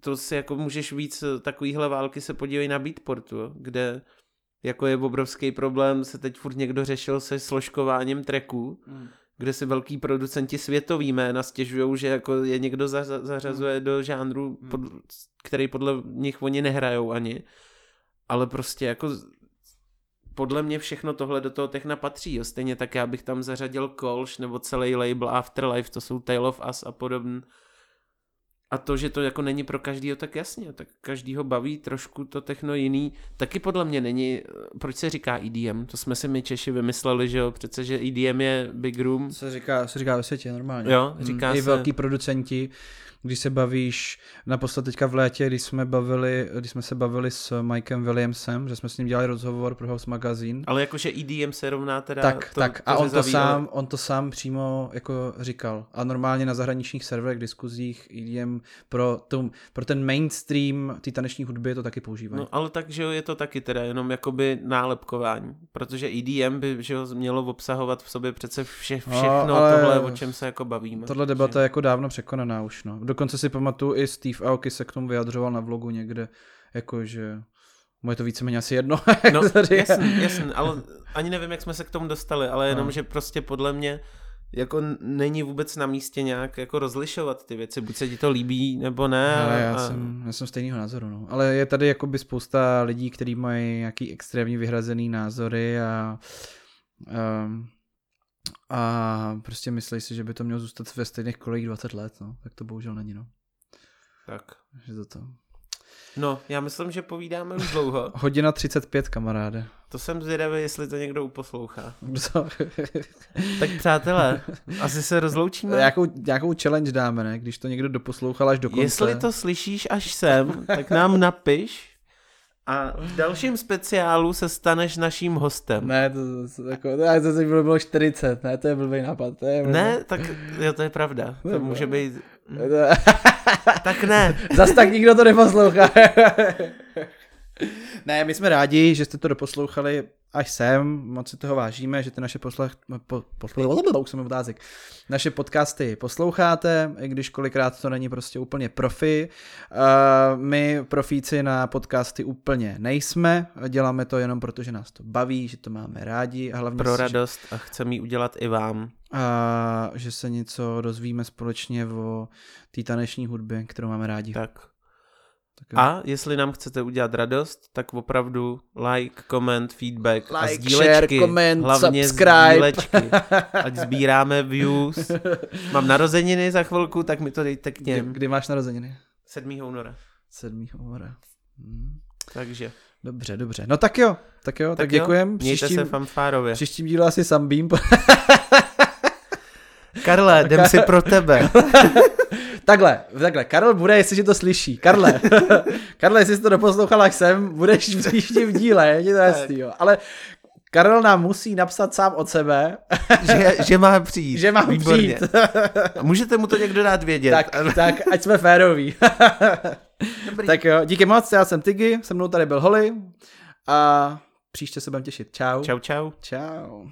to si jako můžeš víc takovýhle války se podívej na Beatportu, jo, kde jako je obrovský problém, se teď furt někdo řešil se složkováním tracků, mm. Kde si velký producenti světový jména stěžují, že jako je někdo za, zařazuje mm. do žánru, mm. pod, který podle nich oni nehrajou ani, ale prostě jako podle mě všechno tohle do toho techna patří. Jo. Stejně tak já bych tam zařadil Kolš nebo celý label Afterlife, to jsou Tale of Us a podobně. A to, že to jako není pro každýho, tak jasně, tak každýho baví trošku to techno jiný. Taky podle mě není, proč se říká EDM? To jsme si my Češi vymysleli, že jo, přece, že EDM je Big Room. Se říká, se říká ve světě normálně. Jo, říká hmm, se... I velký producenti když se bavíš, naposled teďka v létě, když jsme, bavili, když jsme se bavili s Mikem Williamsem, že jsme s ním dělali rozhovor pro House Magazine. Ale jakože EDM se rovná teda Tak, to, tak. A on to, sám, on to sám přímo jako říkal. A normálně na zahraničních serverech, diskuzích EDM pro, tom, pro ten mainstream té taneční hudby to taky používají. No ale takže je to taky teda jenom jakoby nálepkování, protože EDM by že ho mělo obsahovat v sobě přece vše, no, všechno no, tohle, o čem se jako bavíme. Tohle debata že? je jako dávno překonaná už, no dokonce si pamatuju, i Steve Aoki se k tomu vyjadřoval na vlogu někde, jakože mu je to víceméně asi jedno. no, jasný, jasný, ale ani nevím, jak jsme se k tomu dostali, ale jenom, no. že prostě podle mě jako není vůbec na místě nějak jako rozlišovat ty věci, buď se ti to líbí, nebo ne. Ale já, a... jsem, já jsem stejného názoru, no. Ale je tady jakoby spousta lidí, kteří mají nějaký extrémně vyhrazený názory a, a a prostě myslí si, že by to mělo zůstat ve stejných kolejích 20 let, no. Tak to bohužel není, no. Tak. Že to to. No, já myslím, že povídáme už dlouho. Hodina 35, kamaráde. To jsem zvědavý, jestli to někdo uposlouchá. tak přátelé, asi se rozloučíme. Nějakou, nějakou challenge dáme, ne? Když to někdo doposlouchal až do konce. Jestli to slyšíš až sem, tak nám napiš, a v dalším speciálu se staneš naším hostem. Ne, to, to, to, jako, to, to bylo, bylo 40, ne, to je blbý nápad. To je blbý. Ne, tak jo, to je pravda. To může být... tak ne. Zas tak nikdo to neposlouchá. ne, my jsme rádi, že jste to doposlouchali až sem, moc si toho vážíme, že ty naše poslech, po, po, jsem otázek, naše podcasty posloucháte, i když kolikrát to není prostě úplně profi. Uh, my profíci na podcasty úplně nejsme, děláme to jenom proto, že nás to baví, že to máme rádi a hlavně pro si, radost a chceme ji udělat i vám. A že se něco dozvíme společně o té taneční hudbě, kterou máme rádi. Tak. Tak a jestli nám chcete udělat radost, tak opravdu like, comment, feedback like, a sdílečky. Share, comment, hlavně subscribe. sdílečky. Ať sbíráme views. Mám narozeniny za chvilku, tak mi to dejte k něm. Kdy, kdy máš narozeniny? 7. února. 7. února. Hmm. Takže. Dobře, dobře. No tak jo, tak jo, tak, tak děkujem. Mějte příštím, se fanfárově. Příštím dílu asi sambím. Karle, jdem si pro tebe. takhle, takhle, Karel bude, jestliže to slyší. Karle, Karle, jestli jsi to doposlouchal až sem, budeš v příštím díle, je to jasný, jo. Ale Karel nám musí napsat sám od sebe. že, že má přijít. Že má Výborně. přijít. Můžete mu to někdo dát vědět. Tak, tak ať jsme féroví. Dobrý. Tak jo, díky moc, já jsem Tigy, se mnou tady byl Holly a příště se budeme těšit. Čau. Čau, čau. Čau.